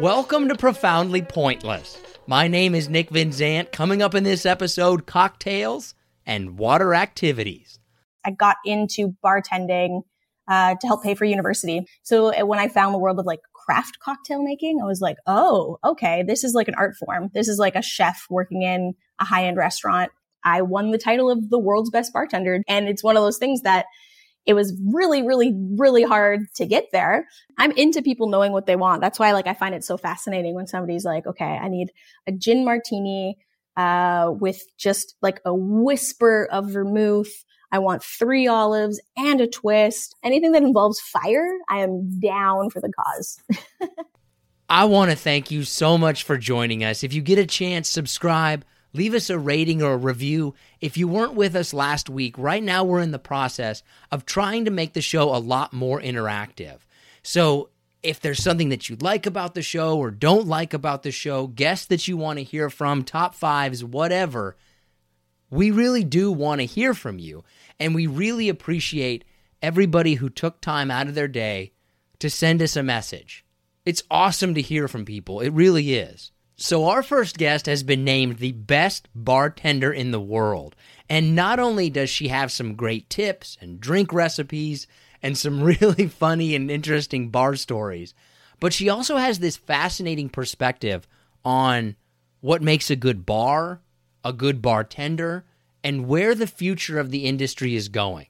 Welcome to Profoundly Pointless. My name is Nick Vinzant. Coming up in this episode, cocktails and water activities. I got into bartending uh, to help pay for university. So uh, when I found the world of like craft cocktail making, I was like, oh, okay, this is like an art form. This is like a chef working in a high end restaurant. I won the title of the world's best bartender. And it's one of those things that it was really, really, really hard to get there. I'm into people knowing what they want. That's why like I find it so fascinating when somebody's like, okay, I need a gin martini uh, with just like a whisper of vermouth. I want three olives and a twist. Anything that involves fire, I am down for the cause. I want to thank you so much for joining us. If you get a chance, subscribe, leave us a rating or a review. If you weren't with us last week, right now we're in the process of trying to make the show a lot more interactive. So if there's something that you like about the show or don't like about the show, guests that you want to hear from, top fives, whatever, we really do want to hear from you. And we really appreciate everybody who took time out of their day to send us a message. It's awesome to hear from people. It really is. So, our first guest has been named the best bartender in the world. And not only does she have some great tips and drink recipes and some really funny and interesting bar stories, but she also has this fascinating perspective on what makes a good bar, a good bartender, and where the future of the industry is going.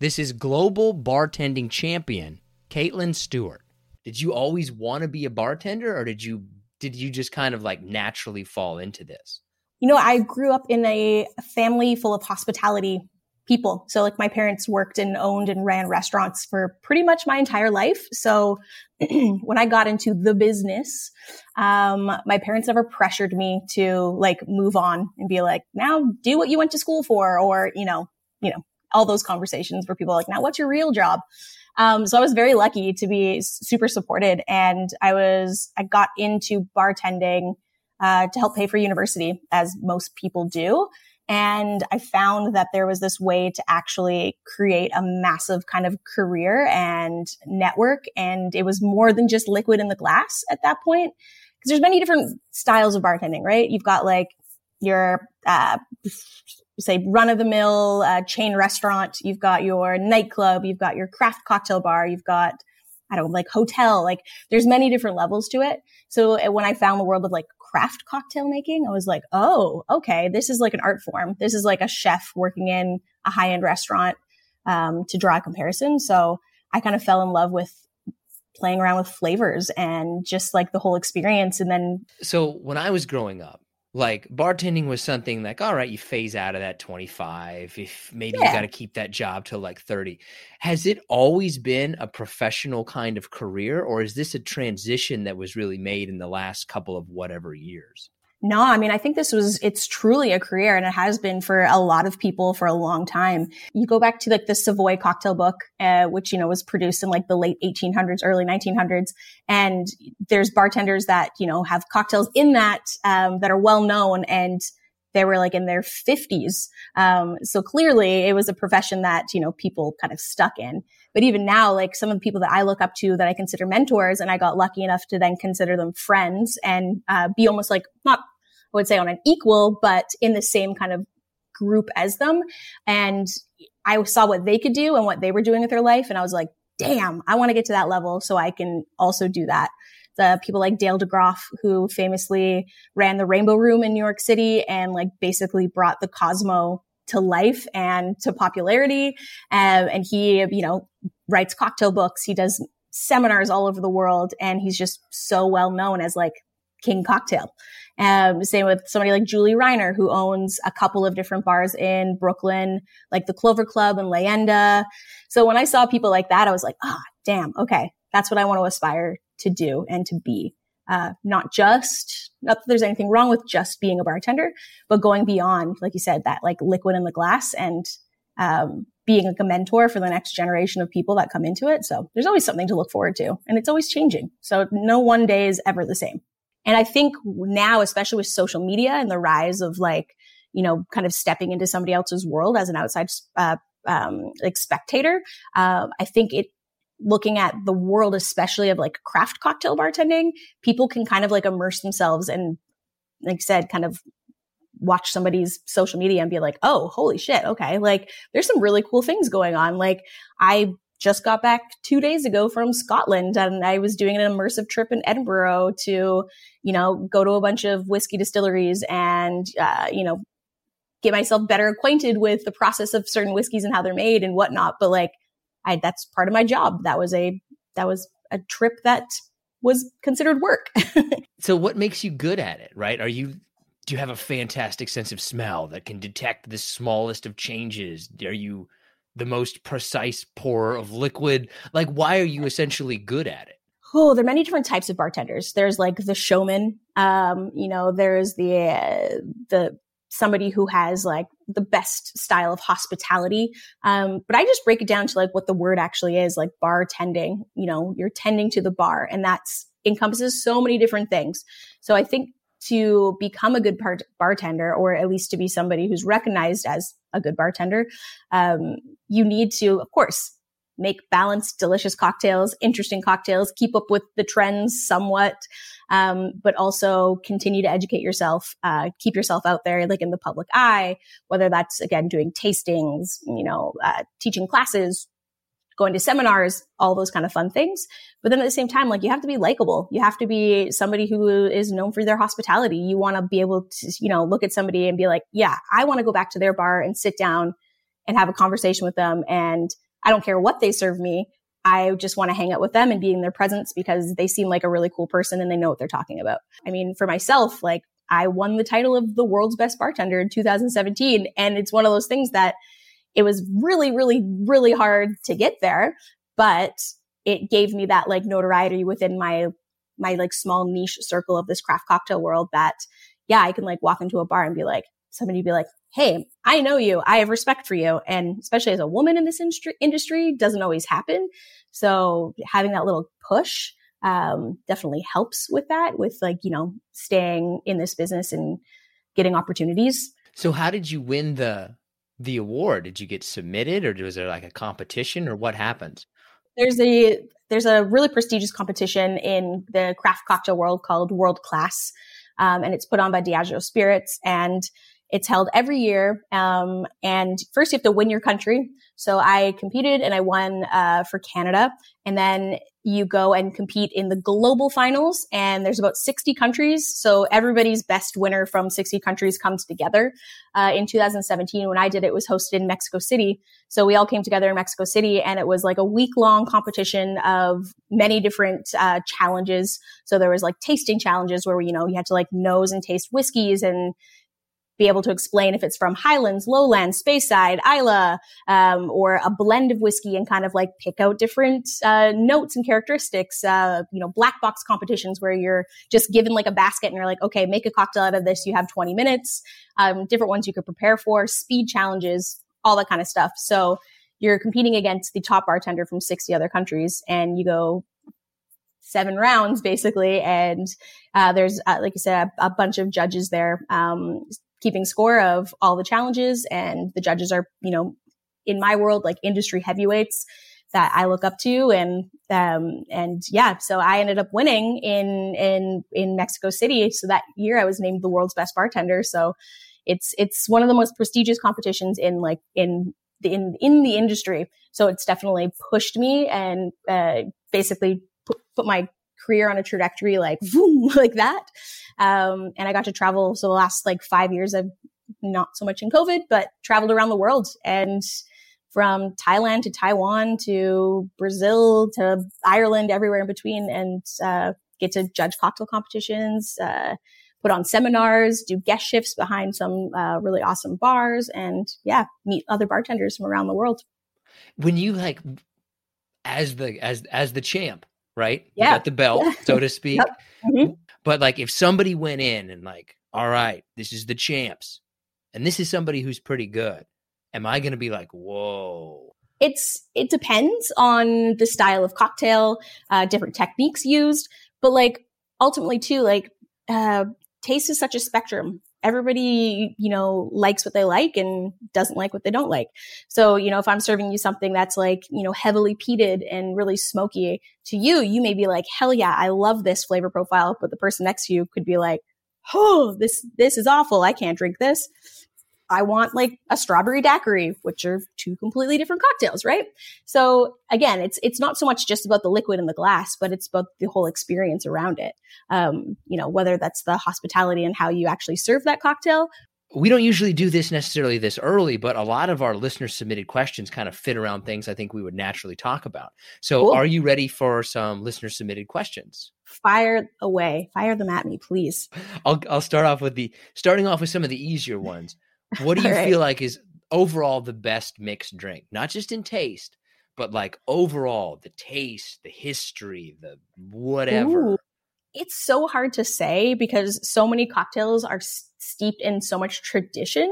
This is global bartending champion Kaitlyn Stewart. Did you always want to be a bartender or did you did you just kind of like naturally fall into this? You know, I grew up in a family full of hospitality people. So like my parents worked and owned and ran restaurants for pretty much my entire life. So when I got into the business, um, my parents never pressured me to like move on and be like, now do what you went to school for, or, you know, you know, all those conversations where people are like, now what's your real job? Um, so I was very lucky to be super supported and I was, I got into bartending, uh, to help pay for university as most people do. And I found that there was this way to actually create a massive kind of career and network. And it was more than just liquid in the glass at that point. Cause there's many different styles of bartending, right? You've got like your, uh, say run of the mill uh, chain restaurant. You've got your nightclub. You've got your craft cocktail bar. You've got, I don't know, like hotel. Like there's many different levels to it. So uh, when I found the world of like craft cocktail making, I was like, oh, okay, this is like an art form. This is like a chef working in a high end restaurant um, to draw a comparison. So I kind of fell in love with playing around with flavors and just like the whole experience. And then, so when I was growing up, like bartending was something like all right you phase out of that 25 if maybe yeah. you got to keep that job till like 30 has it always been a professional kind of career or is this a transition that was really made in the last couple of whatever years no, I mean, I think this was, it's truly a career and it has been for a lot of people for a long time. You go back to like the Savoy cocktail book, uh, which, you know, was produced in like the late 1800s, early 1900s. And there's bartenders that, you know, have cocktails in that, um, that are well known and they were like in their 50s. Um, so clearly it was a profession that, you know, people kind of stuck in. But even now, like some of the people that I look up to that I consider mentors, and I got lucky enough to then consider them friends and uh, be almost like not I would say on an equal, but in the same kind of group as them. And I saw what they could do and what they were doing with their life. And I was like, damn, I want to get to that level so I can also do that. The people like Dale DeGroff, who famously ran the Rainbow Room in New York City and like basically brought the Cosmo to life and to popularity. Um, and he, you know, writes cocktail books. He does seminars all over the world and he's just so well known as like King Cocktail. Um, same with somebody like Julie Reiner, who owns a couple of different bars in Brooklyn, like the Clover Club and Leyenda. So when I saw people like that, I was like, ah, oh, damn, okay, that's what I want to aspire to do and to be. Uh, not just, not that there's anything wrong with just being a bartender, but going beyond, like you said, that like liquid in the glass and um, being like a mentor for the next generation of people that come into it. So there's always something to look forward to and it's always changing. So no one day is ever the same. And I think now, especially with social media and the rise of like, you know, kind of stepping into somebody else's world as an outside, uh, um, like spectator, uh, I think it, looking at the world, especially of like craft cocktail bartending, people can kind of like immerse themselves and, like I said, kind of watch somebody's social media and be like, oh, holy shit. Okay. Like there's some really cool things going on. Like I just got back two days ago from Scotland and I was doing an immersive trip in Edinburgh to, you know, go to a bunch of whiskey distilleries and, uh, you know, get myself better acquainted with the process of certain whiskeys and how they're made and whatnot. But like, I, that's part of my job. That was a, that was a trip that was considered work. so what makes you good at it, right? Are you do you have a fantastic sense of smell that can detect the smallest of changes? Are you the most precise pour of liquid? Like, why are you essentially good at it? Oh, there are many different types of bartenders. There's like the showman. Um, you know, there's the uh, the somebody who has like the best style of hospitality. Um, but I just break it down to like what the word actually is, like bartending. You know, you're tending to the bar, and that's encompasses so many different things. So I think to become a good bartender, or at least to be somebody who's recognized as a good bartender, um, you need to, of course, make balanced, delicious cocktails, interesting cocktails, keep up with the trends somewhat, um, but also continue to educate yourself, uh, keep yourself out there, like in the public eye, whether that's again doing tastings, you know, uh, teaching classes, going to seminars, all those kind of fun things. But then at the same time, like you have to be likable. You have to be somebody who is known for their hospitality. You want to be able to, you know, look at somebody and be like, yeah, I want to go back to their bar and sit down and have a conversation with them. And I don't care what they serve me. I just want to hang out with them and be in their presence because they seem like a really cool person and they know what they're talking about. I mean, for myself, like I won the title of the world's best bartender in 2017. And it's one of those things that it was really, really, really hard to get there, but it gave me that like notoriety within my, my like small niche circle of this craft cocktail world that, yeah, I can like walk into a bar and be like, somebody be like, Hey, I know you. I have respect for you. And especially as a woman in this industry, industry doesn't always happen. So having that little push, um, definitely helps with that, with like, you know, staying in this business and getting opportunities. So how did you win the the award? Did you get submitted or was there like a competition or what happened? There's a there's a really prestigious competition in the craft cocktail world called World Class. Um, and it's put on by Diageo Spirits and it's held every year. Um, and first you have to win your country. So I competed and I won uh, for Canada. And then you go and compete in the global finals and there's about 60 countries. So everybody's best winner from 60 countries comes together. Uh, in 2017, when I did it, was hosted in Mexico City. So we all came together in Mexico City and it was like a week long competition of many different uh, challenges. So there was like tasting challenges where, you know, you had to like nose and taste whiskeys and be able to explain if it's from Highlands, Lowlands, Speyside, Islay, um, or a blend of whiskey and kind of like pick out different uh, notes and characteristics. Uh, you know, black box competitions where you're just given like a basket and you're like, okay, make a cocktail out of this. You have 20 minutes. Um, different ones you could prepare for, speed challenges, all that kind of stuff. So you're competing against the top bartender from 60 other countries, and you go seven rounds basically. And uh, there's, uh, like you said, a, a, bunch of judges there. Um, keeping score of all the challenges and the judges are, you know, in my world, like industry heavyweights that I look up to. And, um, and yeah, so I ended up winning in, in, in Mexico City. So that year I was named the world's best bartender. So it's, it's one of the most prestigious competitions in like, in the, in, in the industry. So it's definitely pushed me and, uh, basically put, put my career on a trajectory like boom, like that. Um, and I got to travel. So the last like five years, I've not so much in COVID, but traveled around the world and from Thailand to Taiwan to Brazil to Ireland, everywhere in between, and uh, get to judge cocktail competitions, uh, put on seminars, do guest shifts behind some uh, really awesome bars, and yeah, meet other bartenders from around the world. When you like, as the as as the champ, right? Yeah, you got the belt, so to speak. Yep. Mm-hmm. But like, if somebody went in and like, all right, this is the champs, and this is somebody who's pretty good, am I going to be like, whoa? It's it depends on the style of cocktail, uh, different techniques used, but like ultimately too, like uh, taste is such a spectrum. Everybody, you know, likes what they like and doesn't like what they don't like. So, you know, if I'm serving you something that's like, you know, heavily peated and really smoky to you, you may be like, hell yeah, I love this flavor profile. But the person next to you could be like, oh, this, this is awful. I can't drink this. I want like a strawberry daiquiri, which are two completely different cocktails, right? So again, it's it's not so much just about the liquid in the glass, but it's about the whole experience around it. Um, you know, whether that's the hospitality and how you actually serve that cocktail. We don't usually do this necessarily this early, but a lot of our listener submitted questions kind of fit around things I think we would naturally talk about. So, cool. are you ready for some listener submitted questions? Fire away, fire them at me, please. I'll I'll start off with the starting off with some of the easier ones. What do you right. feel like is overall the best mixed drink? Not just in taste, but like overall the taste, the history, the whatever. Ooh. It's so hard to say because so many cocktails are steeped in so much tradition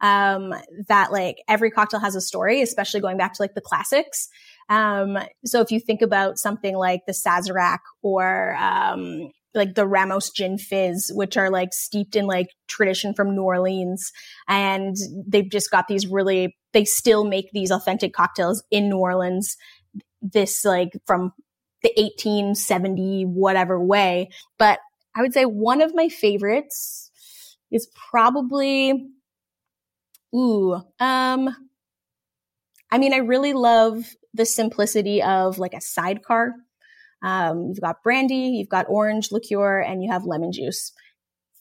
um, that like every cocktail has a story, especially going back to like the classics. Um, so if you think about something like the Sazerac or um, like the Ramos Gin Fizz, which are like steeped in like tradition from New Orleans. And they've just got these really, they still make these authentic cocktails in New Orleans. This like from the 1870 whatever way. But I would say one of my favorites is probably, ooh, um, I mean, I really love the simplicity of like a sidecar um, you've got brandy, you've got orange liqueur, and you have lemon juice.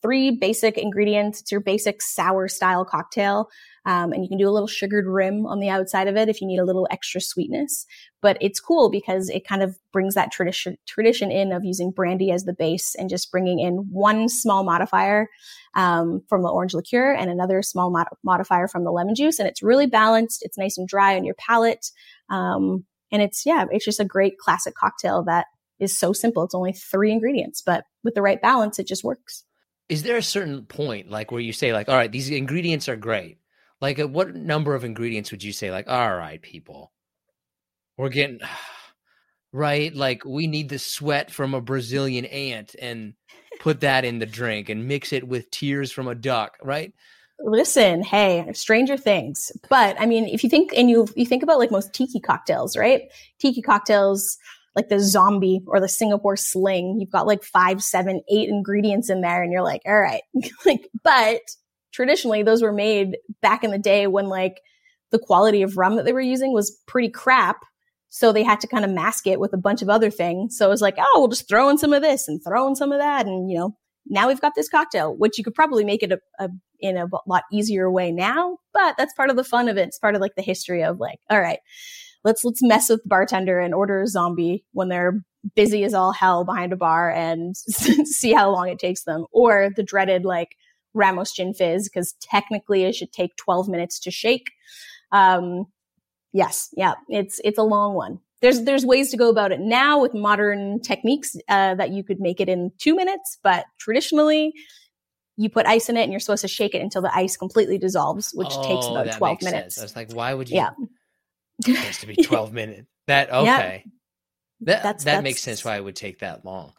Three basic ingredients. It's your basic sour style cocktail. Um, and you can do a little sugared rim on the outside of it if you need a little extra sweetness. But it's cool because it kind of brings that tradition tradition in of using brandy as the base and just bringing in one small modifier um, from the orange liqueur and another small mod- modifier from the lemon juice, and it's really balanced. It's nice and dry on your palate, um, and it's yeah, it's just a great classic cocktail that is so simple. It's only three ingredients, but with the right balance, it just works. Is there a certain point, like where you say, like, all right, these ingredients are great? Like, uh, what number of ingredients would you say, like, all right, people, we're getting right? Like, we need the sweat from a Brazilian ant and put that in the drink and mix it with tears from a duck, right? Listen, hey, stranger things. But I mean, if you think and you you think about like most tiki cocktails, right? Tiki cocktails like the zombie or the Singapore sling. You've got like five, seven, eight ingredients in there and you're like, all right. like, but traditionally those were made back in the day when like the quality of rum that they were using was pretty crap. So they had to kind of mask it with a bunch of other things. So it was like, oh, we'll just throw in some of this and throw in some of that. And, you know, now we've got this cocktail, which you could probably make it a, a, in a lot easier way now, but that's part of the fun of it. It's part of like the history of like, all right, let's let's mess with the bartender and order a zombie when they're busy as all hell behind a bar and see how long it takes them. Or the dreaded like Ramos Gin Fizz, because technically it should take 12 minutes to shake. Um, yes, yeah, it's it's a long one. There's there's ways to go about it now with modern techniques uh, that you could make it in two minutes, but traditionally you put ice in it and you're supposed to shake it until the ice completely dissolves, which oh, takes about 12 minutes. Sense. I was like, why would you? Yeah. It has to be 12 minutes. That okay. That that's, that that's, makes sense why it would take that long.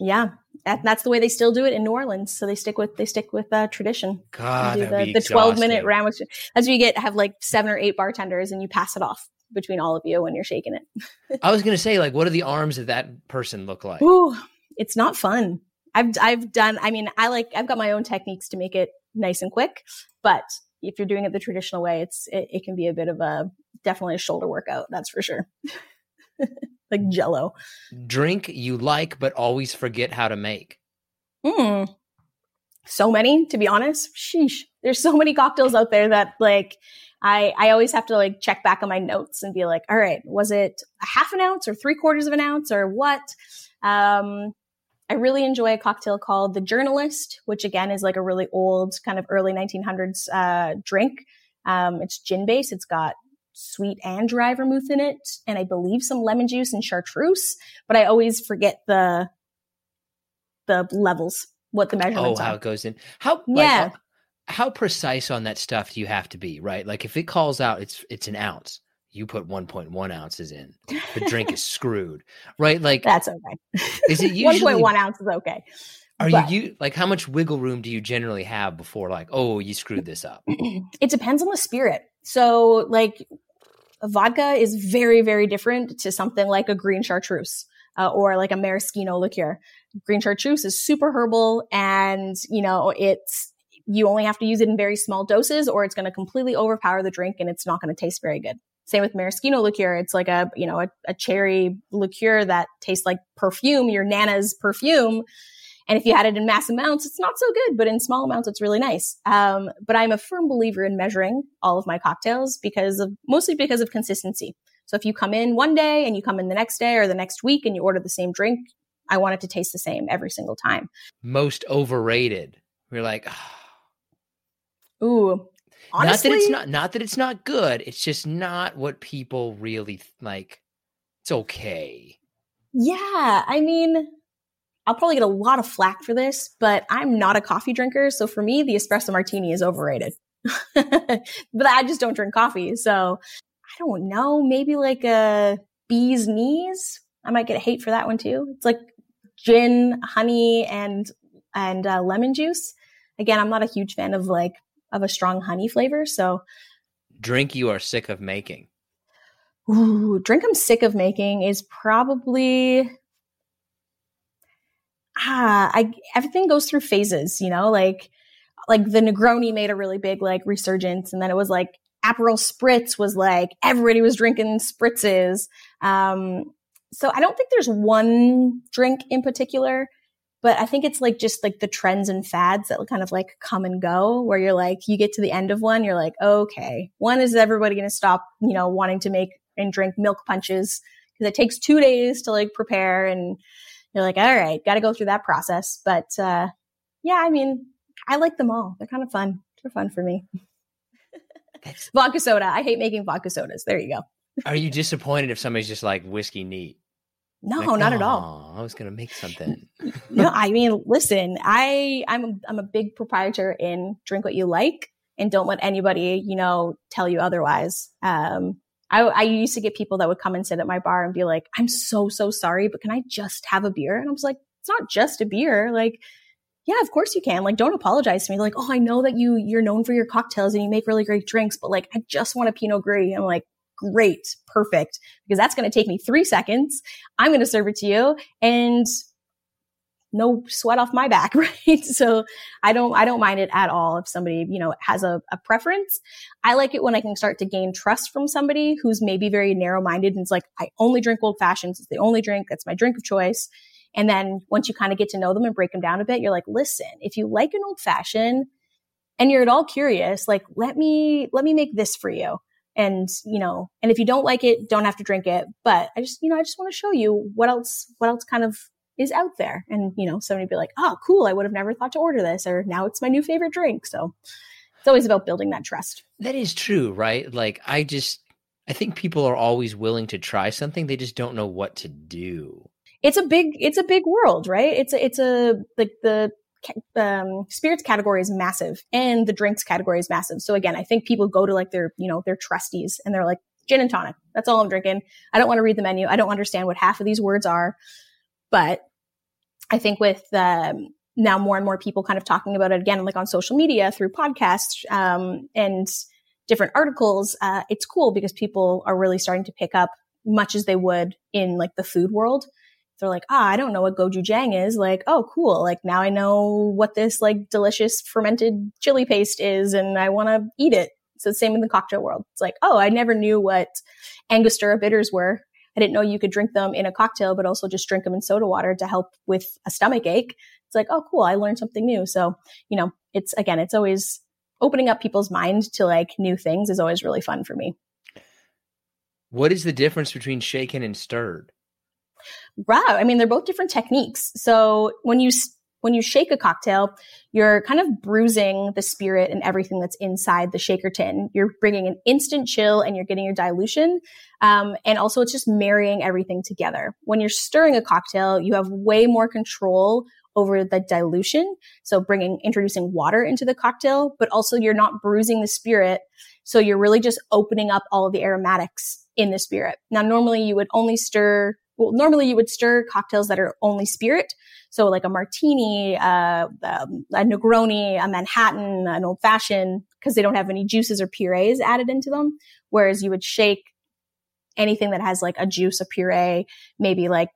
Yeah. That, that's the way they still do it in New Orleans. So they stick with they stick with uh, tradition. God, the, the 12 minute round. As you get have like seven or eight bartenders and you pass it off between all of you when you're shaking it. I was gonna say, like, what do the arms of that person look like? Ooh, it's not fun. I've I've done. I mean, I like I've got my own techniques to make it nice and quick, but if you're doing it the traditional way, it's it, it can be a bit of a definitely a shoulder workout. That's for sure. like Jello. Drink you like, but always forget how to make. Hmm. So many, to be honest. Sheesh. There's so many cocktails out there that like I I always have to like check back on my notes and be like, all right, was it a half an ounce or three quarters of an ounce or what? Um, I really enjoy a cocktail called the Journalist, which again is like a really old kind of early 1900s uh, drink. Um, it's gin based. It's got sweet and dry vermouth in it, and I believe some lemon juice and chartreuse. But I always forget the the levels, what the measurements. Oh, how are. it goes in. How yeah. Like, how precise on that stuff do you have to be? Right, like if it calls out, it's it's an ounce. You put 1.1 ounces in. The drink is screwed, right? Like that's okay. Is it usually 1.1 ounce is okay? Are but, you like how much wiggle room do you generally have before like oh you screwed this up? it depends on the spirit. So like vodka is very very different to something like a green chartreuse uh, or like a maraschino liqueur. Green chartreuse is super herbal and you know it's you only have to use it in very small doses or it's going to completely overpower the drink and it's not going to taste very good. Same with maraschino liqueur. It's like a, you know, a, a cherry liqueur that tastes like perfume, your Nana's perfume. And if you had it in mass amounts, it's not so good, but in small amounts, it's really nice. Um, but I'm a firm believer in measuring all of my cocktails because of mostly because of consistency. So if you come in one day and you come in the next day or the next week and you order the same drink, I want it to taste the same every single time. Most overrated. We're like, oh. Ooh, Honestly, not that it's not not that it's not good. It's just not what people really like. It's okay. Yeah, I mean, I'll probably get a lot of flack for this, but I'm not a coffee drinker, so for me, the espresso martini is overrated. but I just don't drink coffee, so I don't know. Maybe like a bee's knees. I might get hate for that one too. It's like gin, honey, and and uh, lemon juice. Again, I'm not a huge fan of like of a strong honey flavor. So, drink you are sick of making. Ooh, drink I'm sick of making is probably ah, I everything goes through phases, you know, like like the Negroni made a really big like resurgence, and then it was like Aperol Spritz was like everybody was drinking spritzes. Um, so I don't think there's one drink in particular but I think it's like just like the trends and fads that kind of like come and go where you're like, you get to the end of one, you're like, okay, one is everybody going to stop, you know, wanting to make and drink milk punches because it takes two days to like prepare and you're like, all right, got to go through that process. But, uh, yeah, I mean, I like them all. They're kind of fun. They're fun for me. vodka soda. I hate making vodka sodas. There you go. Are you disappointed if somebody's just like whiskey neat? No, like, not at all. I was gonna make something. no, I mean, listen, I I'm a, I'm a big proprietor in drink what you like and don't let anybody you know tell you otherwise. Um, I, I used to get people that would come and sit at my bar and be like, "I'm so so sorry, but can I just have a beer?" And I was like, "It's not just a beer, like." Yeah, of course you can. Like, don't apologize to me. Like, oh, I know that you you're known for your cocktails and you make really great drinks, but like, I just want a Pinot Gris. I'm like, great, perfect, because that's going to take me three seconds. I'm going to serve it to you and no sweat off my back, right? So I don't, I don't mind it at all if somebody, you know, has a, a preference. I like it when I can start to gain trust from somebody who's maybe very narrow minded and it's like, I only drink old fashions. It's the only drink. That's my drink of choice. And then once you kind of get to know them and break them down a bit, you're like, listen, if you like an old fashioned and you're at all curious, like, let me, let me make this for you and you know and if you don't like it don't have to drink it. But i just you know i just want to show you what else what else kind of is out there. And you know somebody be like oh cool i would have never thought to order this or now it's my new favorite drink. So it's always about building that trust. That is true right? Like i just i think people are always willing to try something they just don't know what to do. It's a big it's a big world right? It's a it's a like the um, spirits category is massive and the drinks category is massive. So again, I think people go to like their, you know, their trustees and they're like, gin and tonic. That's all I'm drinking. I don't want to read the menu. I don't understand what half of these words are. But I think with um, now more and more people kind of talking about it again, like on social media through podcasts um, and different articles, uh, it's cool because people are really starting to pick up much as they would in like the food world they're like, ah, I don't know what gochujang is. Like, oh, cool. Like now I know what this like delicious fermented chili paste is and I want to eat it. So same in the cocktail world. It's like, oh, I never knew what Angostura bitters were. I didn't know you could drink them in a cocktail, but also just drink them in soda water to help with a stomach ache. It's like, oh, cool. I learned something new. So, you know, it's again, it's always opening up people's mind to like new things is always really fun for me. What is the difference between shaken and stirred? Right. I mean, they're both different techniques. So when you when you shake a cocktail, you're kind of bruising the spirit and everything that's inside the shaker tin. You're bringing an instant chill and you're getting your dilution. Um, and also it's just marrying everything together. When you're stirring a cocktail, you have way more control over the dilution. So bringing, introducing water into the cocktail, but also you're not bruising the spirit. So you're really just opening up all of the aromatics in the spirit. Now, normally you would only stir well, normally you would stir cocktails that are only spirit. So like a martini, uh, um, a Negroni, a Manhattan, an old fashioned, because they don't have any juices or purees added into them. Whereas you would shake anything that has like a juice, a puree, maybe like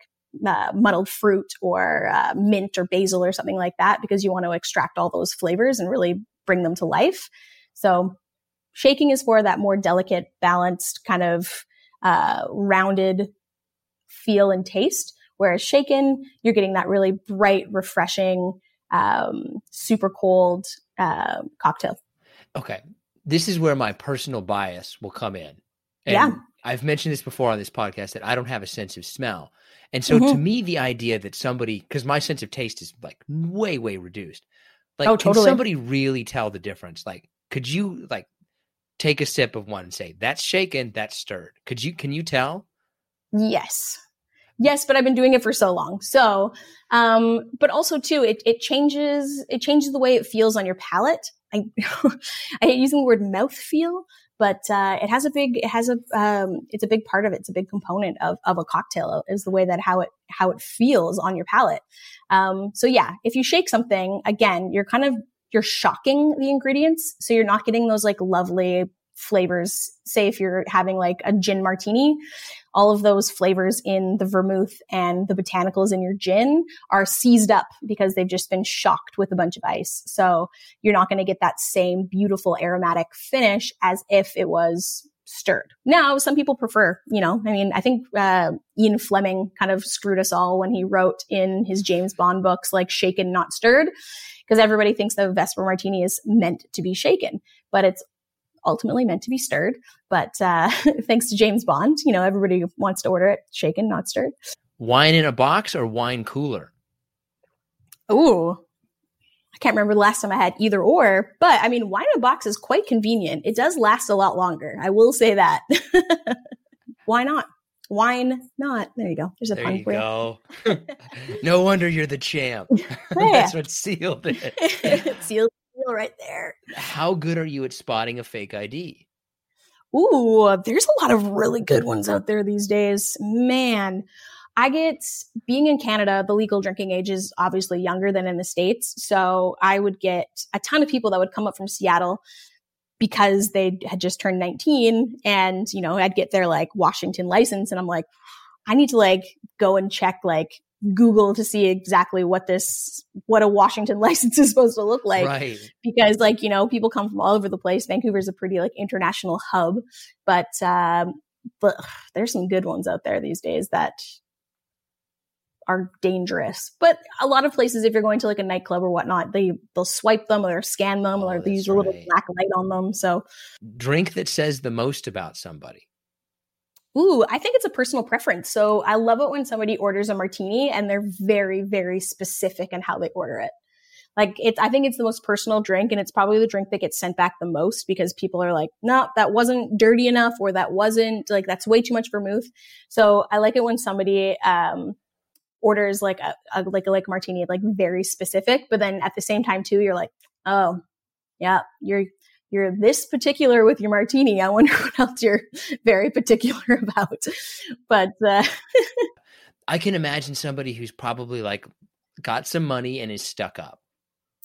uh, muddled fruit or uh, mint or basil or something like that, because you want to extract all those flavors and really bring them to life. So shaking is for that more delicate, balanced kind of uh, rounded feel and taste. Whereas shaken, you're getting that really bright, refreshing, um, super cold uh, cocktail. Okay. This is where my personal bias will come in. And yeah. I've mentioned this before on this podcast that I don't have a sense of smell. And so mm-hmm. to me, the idea that somebody, because my sense of taste is like way, way reduced. Like, oh, totally. can somebody really tell the difference? Like, could you like take a sip of one and say, that's shaken, that's stirred? Could you, can you tell? Yes. Yes, but I've been doing it for so long. So, um, but also too, it, it changes, it changes the way it feels on your palate. I, I hate using the word mouth feel, but, uh, it has a big, it has a, um, it's a big part of it. It's a big component of, of a cocktail is the way that how it, how it feels on your palate. Um, so yeah, if you shake something, again, you're kind of, you're shocking the ingredients. So you're not getting those like lovely flavors. Say if you're having like a gin martini, all of those flavors in the vermouth and the botanicals in your gin are seized up because they've just been shocked with a bunch of ice. So you're not going to get that same beautiful aromatic finish as if it was stirred. Now, some people prefer, you know, I mean, I think uh, Ian Fleming kind of screwed us all when he wrote in his James Bond books, like shaken, not stirred, because everybody thinks the Vesper Martini is meant to be shaken, but it's ultimately meant to be stirred. But uh, thanks to James Bond, you know, everybody wants to order it shaken, not stirred. Wine in a box or wine cooler? Ooh, I can't remember the last time I had either or, but I mean, wine in a box is quite convenient. It does last a lot longer. I will say that. Why not? Wine not. There you go. There's a there pun you for go. no wonder you're the champ. That's what sealed it. sealed right there. How good are you at spotting a fake ID? Ooh, there's a lot of really good ones out there these days. Man, I get being in Canada, the legal drinking age is obviously younger than in the States. So I would get a ton of people that would come up from Seattle because they had just turned 19 and, you know, I'd get their like Washington license and I'm like, I need to like go and check like Google to see exactly what this, what a Washington license is supposed to look like. Right. Because like, you know, people come from all over the place. Vancouver's a pretty like international hub, but, um, but ugh, there's some good ones out there these days that are dangerous. But a lot of places, if you're going to like a nightclub or whatnot, they they'll swipe them or scan them oh, or they use a little black light on them. So drink that says the most about somebody. Ooh, I think it's a personal preference. So I love it when somebody orders a martini and they're very, very specific in how they order it. Like it's, I think it's the most personal drink and it's probably the drink that gets sent back the most because people are like, no, that wasn't dirty enough or that wasn't like, that's way too much vermouth. So I like it when somebody, um, orders like a, a like a like martini, like very specific, but then at the same time too, you're like, oh, yeah, you're you're this particular with your martini. I wonder what else you're very particular about. But uh, I can imagine somebody who's probably like got some money and is stuck up.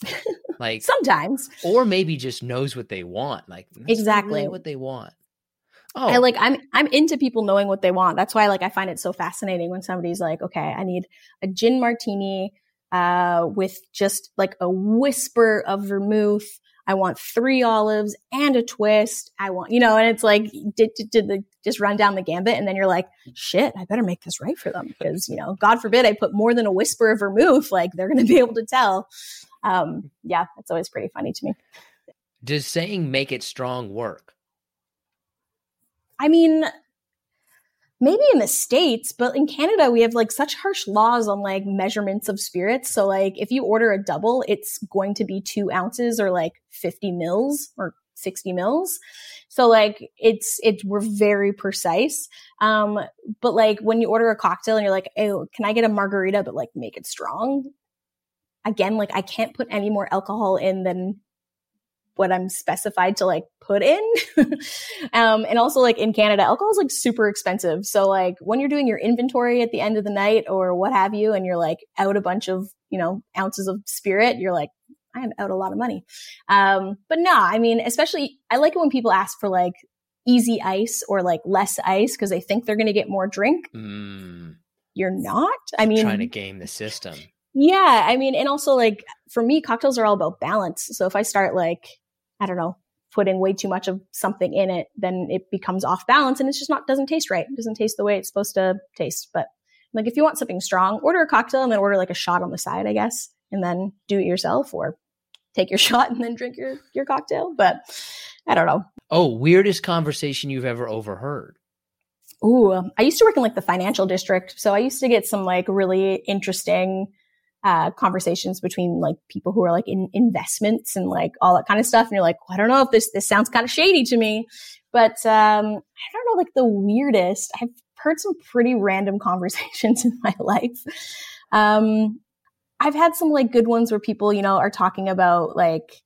Like sometimes, or maybe just knows what they want. Like exactly really what they want. Oh, I like I'm I'm into people knowing what they want. That's why like I find it so fascinating when somebody's like, okay, I need a gin martini uh, with just like a whisper of vermouth I want three olives and a twist. I want, you know, and it's like, did, did, did the, just run down the gambit. And then you're like, shit, I better make this right for them because, you know, God forbid I put more than a whisper of vermouth. Like they're going to be able to tell. Um, yeah, it's always pretty funny to me. Does saying make it strong work? I mean, maybe in the states but in canada we have like such harsh laws on like measurements of spirits. So like if you order a double it's going to be two ounces or like 50 mils or 60 mils. So like it's it's we're very precise. Um but like when you order a cocktail and you're like oh can i get a margarita but like make it strong? Again like i can't put any more alcohol in than what I'm specified to like put in. um, and also like in Canada, alcohol is like super expensive. So like when you're doing your inventory at the end of the night or what have you, and you're like out a bunch of, you know, ounces of spirit, you're like, I'm out a lot of money. Um, but no, I mean, especially I like it when people ask for like easy ice or like less ice because they think they're going to get more drink. Mm. You're not. I mean, trying to game the system. Yeah, I mean, and also like for me, cocktails are all about balance. So if I start like I don't know, putting way too much of something in it, then it becomes off balance and it's just not, doesn't taste right. It doesn't taste the way it's supposed to taste. But like if you want something strong, order a cocktail and then order like a shot on the side, I guess, and then do it yourself or take your shot and then drink your, your cocktail. But I don't know. Oh, weirdest conversation you've ever overheard. Ooh, um, I used to work in like the financial district. So I used to get some like really interesting uh, conversations between like people who are like in investments and like all that kind of stuff. And you're like, well, I don't know if this, this sounds kind of shady to me, but, um, I don't know, like the weirdest, I've heard some pretty random conversations in my life. Um, I've had some like good ones where people, you know, are talking about like,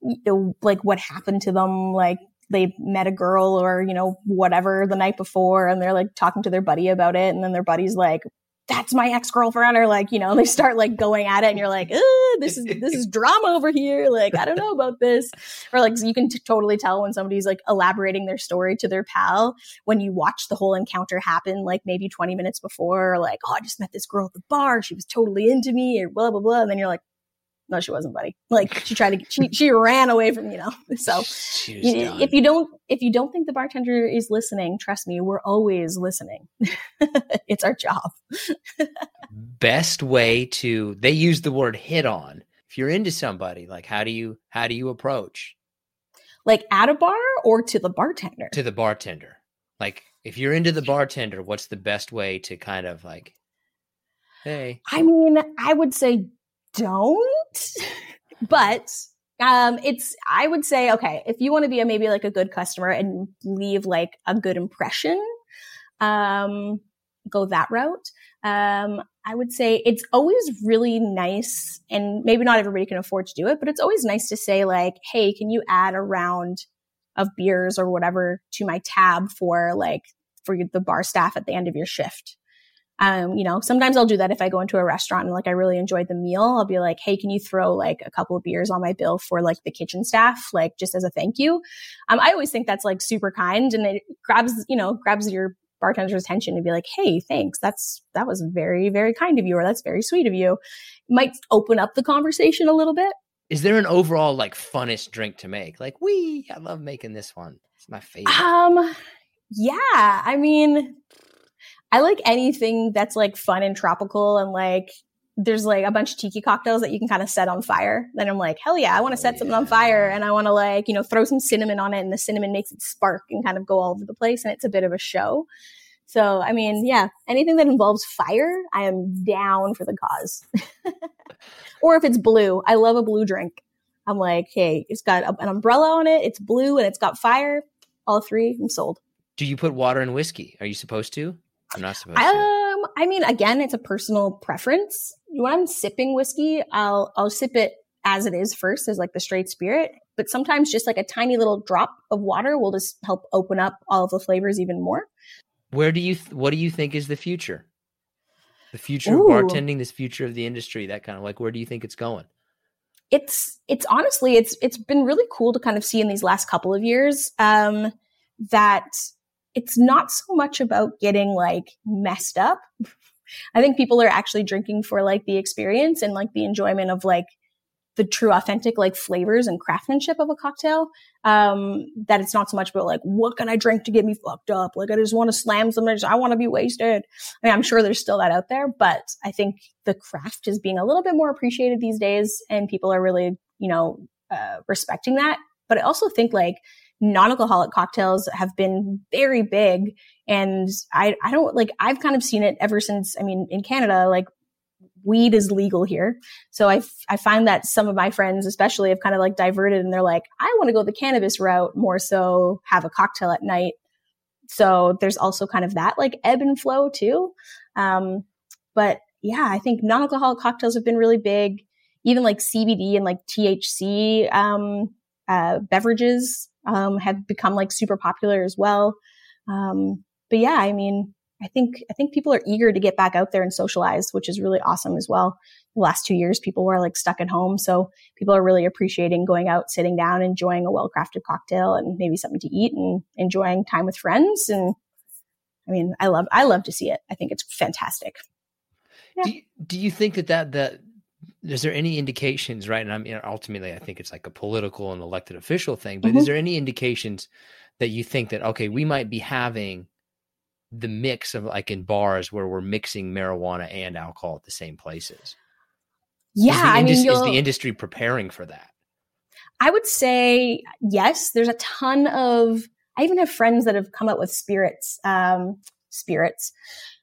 you know, like what happened to them, like they met a girl or, you know, whatever the night before and they're like talking to their buddy about it. And then their buddy's like, that's my ex-girlfriend or like you know they start like going at it and you're like this is this is drama over here like i don't know about this. Or like you can t- totally tell when somebody's like elaborating their story to their pal when you watch the whole encounter happen like maybe 20 minutes before or like oh i just met this girl at the bar she was totally into me or blah blah blah and then you're like no, she wasn't, buddy. Like she tried to, she, she ran away from you know. So you, if you don't, if you don't think the bartender is listening, trust me, we're always listening. it's our job. Best way to they use the word hit on. If you're into somebody, like how do you how do you approach? Like at a bar or to the bartender? To the bartender. Like if you're into the bartender, what's the best way to kind of like, hey? I mean, I would say don't, but um, it's, I would say, okay, if you want to be a, maybe like a good customer and leave like a good impression, um, go that route. Um, I would say it's always really nice and maybe not everybody can afford to do it, but it's always nice to say like, Hey, can you add a round of beers or whatever to my tab for like, for the bar staff at the end of your shift? Um, you know, sometimes I'll do that if I go into a restaurant and like I really enjoyed the meal. I'll be like, hey, can you throw like a couple of beers on my bill for like the kitchen staff, like just as a thank you? Um, I always think that's like super kind and it grabs, you know, grabs your bartender's attention to be like, hey, thanks. That's that was very, very kind of you, or that's very sweet of you. It might open up the conversation a little bit. Is there an overall like funnest drink to make? Like, we, I love making this one. It's my favorite. Um, yeah. I mean, I like anything that's like fun and tropical and like there's like a bunch of tiki cocktails that you can kind of set on fire. Then I'm like, hell yeah, I want to oh, set yeah. something on fire and I want to like, you know, throw some cinnamon on it and the cinnamon makes it spark and kind of go all over the place and it's a bit of a show. So, I mean, yeah, anything that involves fire, I am down for the cause. or if it's blue, I love a blue drink. I'm like, hey, it's got an umbrella on it, it's blue and it's got fire. All three, I'm sold. Do you put water in whiskey? Are you supposed to? I'm not supposed um, to. I mean, again, it's a personal preference. When I'm sipping whiskey, I'll I'll sip it as it is first, as like the straight spirit. But sometimes just like a tiny little drop of water will just help open up all of the flavors even more. Where do you? Th- what do you think is the future? The future Ooh. of bartending, this future of the industry, that kind of like, where do you think it's going? It's it's honestly it's it's been really cool to kind of see in these last couple of years um, that it's not so much about getting like messed up. I think people are actually drinking for like the experience and like the enjoyment of like the true authentic like flavors and craftsmanship of a cocktail. Um, that it's not so much about like, what can I drink to get me fucked up? Like, I just want to slam some, I, I want to be wasted. I mean, I'm sure there's still that out there, but I think the craft is being a little bit more appreciated these days and people are really, you know, uh, respecting that. But I also think like non-alcoholic cocktails have been very big. And I, I don't like, I've kind of seen it ever since, I mean, in Canada, like weed is legal here. So I, I find that some of my friends, especially, have kind of like diverted and they're like, I want to go the cannabis route more so have a cocktail at night. So there's also kind of that like ebb and flow too. Um, but yeah, I think non-alcoholic cocktails have been really big. Even like CBD and like THC, um, uh, beverages, um, have become like super popular as well. Um, but yeah, I mean, I think I think people are eager to get back out there and socialize, which is really awesome as well. The last two years, people were like stuck at home, so people are really appreciating going out, sitting down, enjoying a well crafted cocktail and maybe something to eat, and enjoying time with friends. And I mean, I love I love to see it. I think it's fantastic. Yeah. Do you, do you think that that that is there any indications right and i mean ultimately i think it's like a political and elected official thing but mm-hmm. is there any indications that you think that okay we might be having the mix of like in bars where we're mixing marijuana and alcohol at the same places. Yeah, I mean, is the industry preparing for that? I would say yes. There's a ton of. I even have friends that have come up with spirits. Um, spirits.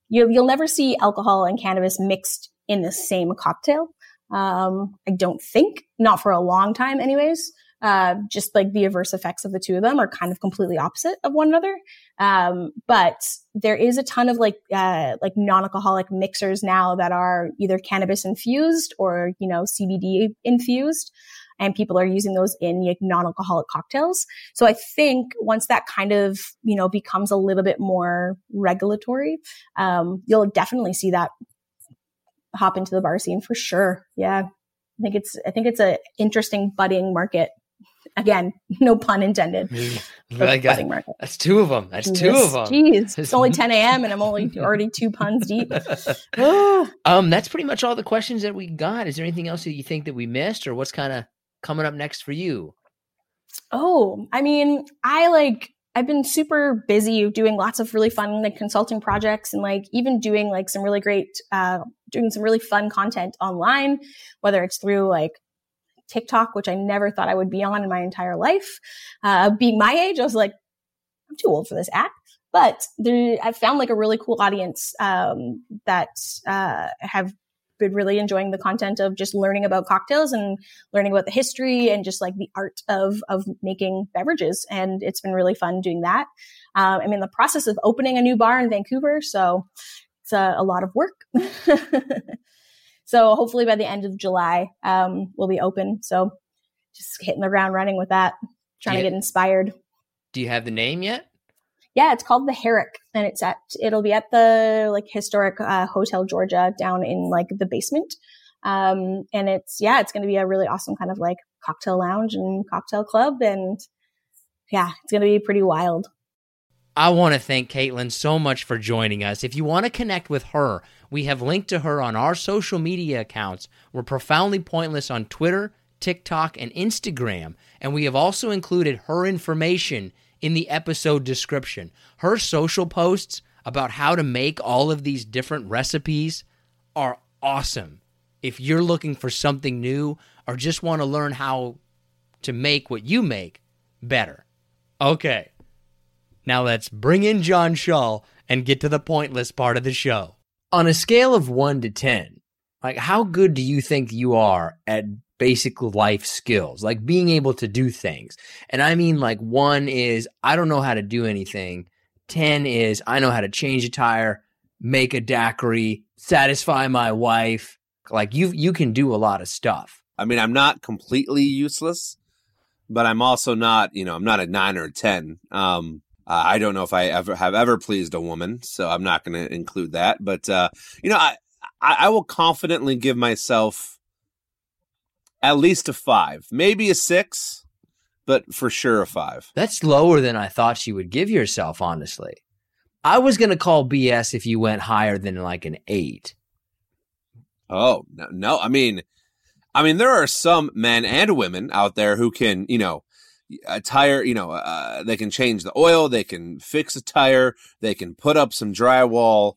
You, you'll never see alcohol and cannabis mixed in the same cocktail. Um, I don't think, not for a long time, anyways. Uh, just like the adverse effects of the two of them are kind of completely opposite of one another. Um, but there is a ton of like, uh, like non-alcoholic mixers now that are either cannabis infused or, you know, CBD infused. And people are using those in like, non-alcoholic cocktails. So I think once that kind of, you know, becomes a little bit more regulatory, um, you'll definitely see that hop into the bar scene for sure. Yeah. I think it's, I think it's a interesting budding market. Again, no pun intended. got, that's two of them. That's two of them. Jeez, it's only 10 a.m. and I'm only already two puns deep. um, that's pretty much all the questions that we got. Is there anything else that you think that we missed, or what's kind of coming up next for you? Oh, I mean, I like I've been super busy doing lots of really fun like consulting projects and like even doing like some really great uh doing some really fun content online, whether it's through like TikTok, which I never thought I would be on in my entire life. Uh, being my age, I was like, I'm too old for this app. But there, I've found like a really cool audience um, that uh, have been really enjoying the content of just learning about cocktails and learning about the history and just like the art of of making beverages. And it's been really fun doing that. Um, I'm in the process of opening a new bar in Vancouver, so it's a, a lot of work. So hopefully by the end of July, um, we'll be open. So just hitting the ground running with that, trying to get inspired. Do you have the name yet? Yeah, it's called the Herrick, and it's at it'll be at the like historic uh, Hotel Georgia down in like the basement. Um, and it's yeah, it's going to be a really awesome kind of like cocktail lounge and cocktail club, and yeah, it's going to be pretty wild. I want to thank Kaitlyn so much for joining us. If you want to connect with her, we have linked to her on our social media accounts. We're profoundly pointless on Twitter, TikTok, and Instagram. And we have also included her information in the episode description. Her social posts about how to make all of these different recipes are awesome. If you're looking for something new or just want to learn how to make what you make better. Okay. Now let's bring in John Shaw and get to the pointless part of the show. On a scale of 1 to 10, like how good do you think you are at basic life skills, like being able to do things? And I mean like 1 is I don't know how to do anything. 10 is I know how to change a tire, make a daiquiri, satisfy my wife. Like you you can do a lot of stuff. I mean, I'm not completely useless, but I'm also not, you know, I'm not a 9 or a 10. Um uh, I don't know if I ever have ever pleased a woman, so I'm not going to include that. But uh, you know, I, I will confidently give myself at least a five, maybe a six, but for sure a five. That's lower than I thought she would give yourself. Honestly, I was going to call BS if you went higher than like an eight. Oh no, no! I mean, I mean, there are some men and women out there who can, you know, a tire, you know, uh, they can change the oil, they can fix a tire, they can put up some drywall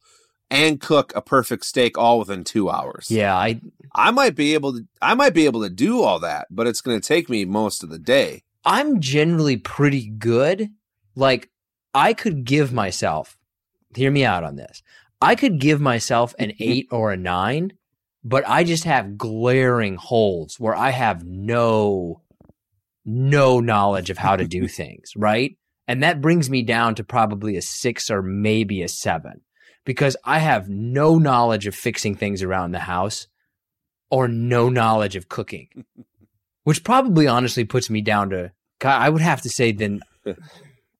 and cook a perfect steak all within 2 hours. Yeah, I I might be able to I might be able to do all that, but it's going to take me most of the day. I'm generally pretty good. Like I could give myself, hear me out on this. I could give myself an eight or a nine, but I just have glaring holes where I have no, no knowledge of how to do things, right? And that brings me down to probably a six or maybe a seven because I have no knowledge of fixing things around the house or no knowledge of cooking, which probably honestly puts me down to, I would have to say then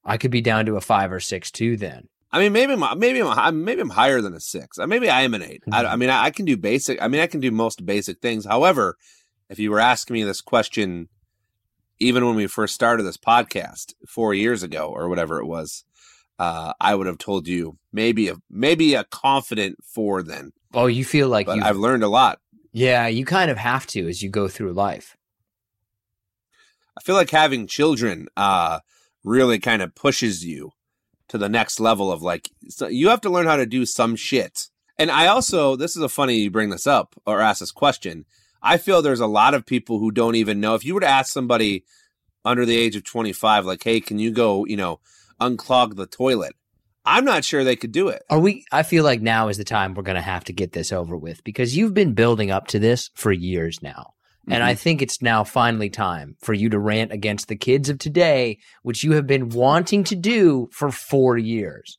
I could be down to a five or six too then. I mean, maybe I'm, maybe I'm maybe I'm higher than a six. Maybe I am an 8 mm-hmm. I, I, mean, I, I can do basic. I mean, I can do most basic things. However, if you were asking me this question, even when we first started this podcast four years ago or whatever it was, uh, I would have told you maybe a maybe a confident four. Then. Oh, you feel like you I've learned a lot. Yeah, you kind of have to as you go through life. I feel like having children uh, really kind of pushes you to the next level of like so you have to learn how to do some shit. And I also this is a funny you bring this up or ask this question. I feel there's a lot of people who don't even know if you were to ask somebody under the age of 25 like hey can you go you know unclog the toilet i'm not sure they could do it are we i feel like now is the time we're going to have to get this over with because you've been building up to this for years now and mm-hmm. I think it's now finally time for you to rant against the kids of today, which you have been wanting to do for four years.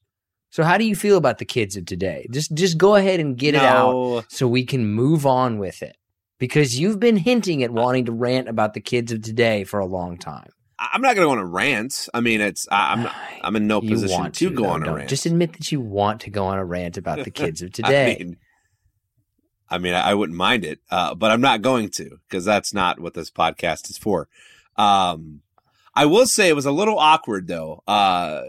So how do you feel about the kids of today? Just just go ahead and get no. it out so we can move on with it. Because you've been hinting at wanting to rant about the kids of today for a long time. I'm not going to go on a rant. I mean, it's I'm I'm in no position to, to, go though, on a rant. Just admit that you want to go on a rant about the kids of today. I mean, I mean, I, wouldn't mind it, uh, but I'm not going to because that's not what this podcast is for. Um, I will say it was a little awkward though. Uh,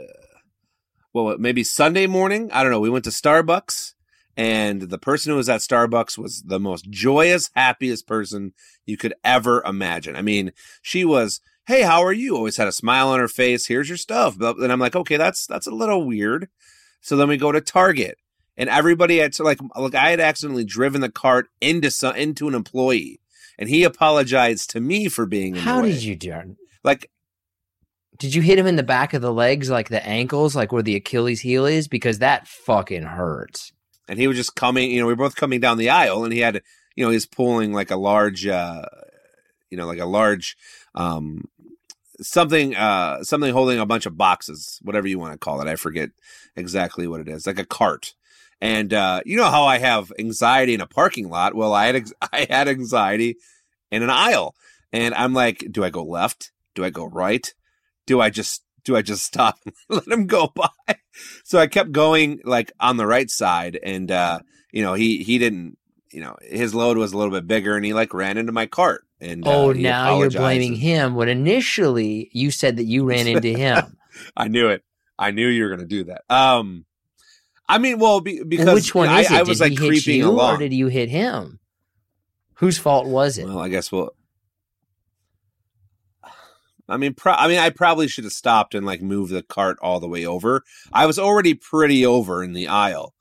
well, maybe Sunday morning. I don't know. We went to Starbucks and the person who was at Starbucks was the most joyous, happiest person you could ever imagine. I mean, she was, Hey, how are you? Always had a smile on her face. Here's your stuff. And I'm like, okay, that's, that's a little weird. So then we go to Target and everybody had to like like I had accidentally driven the cart into some into an employee, and he apologized to me for being. How did you do? Like, did you hit him in the back of the legs, like the ankles, like where the Achilles heel is? Because that fucking hurts. And he was just coming. You know, we were both coming down the aisle, and he had, you know, he's pulling like a large, uh you know, like a large. um something uh something holding a bunch of boxes whatever you want to call it i forget exactly what it is like a cart and uh, you know how I have anxiety in a parking lot? Well, I had I had anxiety in an aisle, and I'm like, do I go left? Do I go right? Do I just do I just stop and let him go by? So I kept going like on the right side, and uh, you know he he didn't. You know his load was a little bit bigger, and he like ran into my cart. And oh, uh, now you're blaming him when initially you said that you ran into him. I knew it. I knew you were going to do that. Um, I mean, well, be, because well, which one is I, it? I was did like creeping you, along, or did you hit him? Whose fault was it? Well, I guess well. I mean, pro- I mean, I probably should have stopped and like moved the cart all the way over. I was already pretty over in the aisle.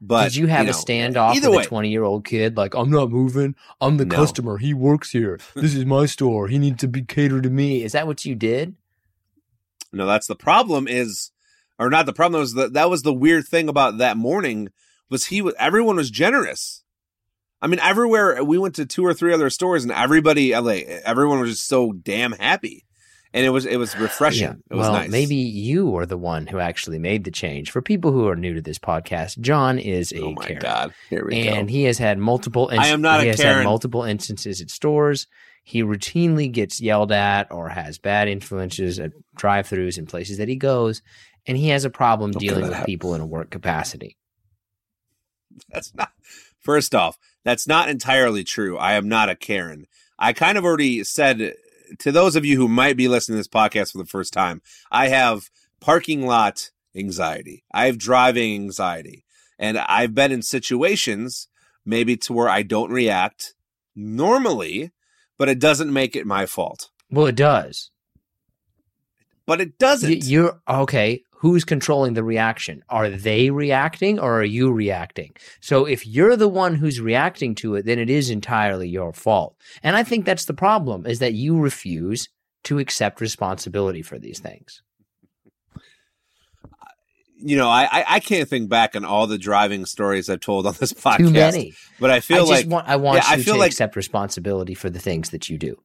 But did you have you know, a standoff with way. a twenty-year-old kid? Like, I'm not moving. I'm the no. customer. He works here. This is my store. He needs to be catered to me. Is that what you did? No, that's the problem. Is or not the problem was that that was the weird thing about that morning was he everyone was generous. I mean, everywhere we went to two or three other stores, and everybody, like everyone was just so damn happy, and it was it was refreshing. Yeah. It was well, nice. maybe you are the one who actually made the change. For people who are new to this podcast, John is a oh my Karen, god, here we and go. he has had multiple. Inst- I am not he a has Karen. Had multiple instances at stores. He routinely gets yelled at or has bad influences at drive-throughs and places that he goes and he has a problem Don't dealing with happen. people in a work capacity. That's not. First off, that's not entirely true. I am not a Karen. I kind of already said to those of you who might be listening to this podcast for the first time, I have parking lot anxiety. I have driving anxiety. And I've been in situations maybe to where I don't react normally, but it doesn't make it my fault. Well, it does. But it doesn't. You're okay who's controlling the reaction? Are they reacting or are you reacting? So if you're the one who's reacting to it, then it is entirely your fault. And I think that's the problem is that you refuse to accept responsibility for these things? You know, I, I, I can't think back on all the driving stories I've told on this podcast. Too many. But I feel I like want, I want yeah, I feel to like- accept responsibility for the things that you do.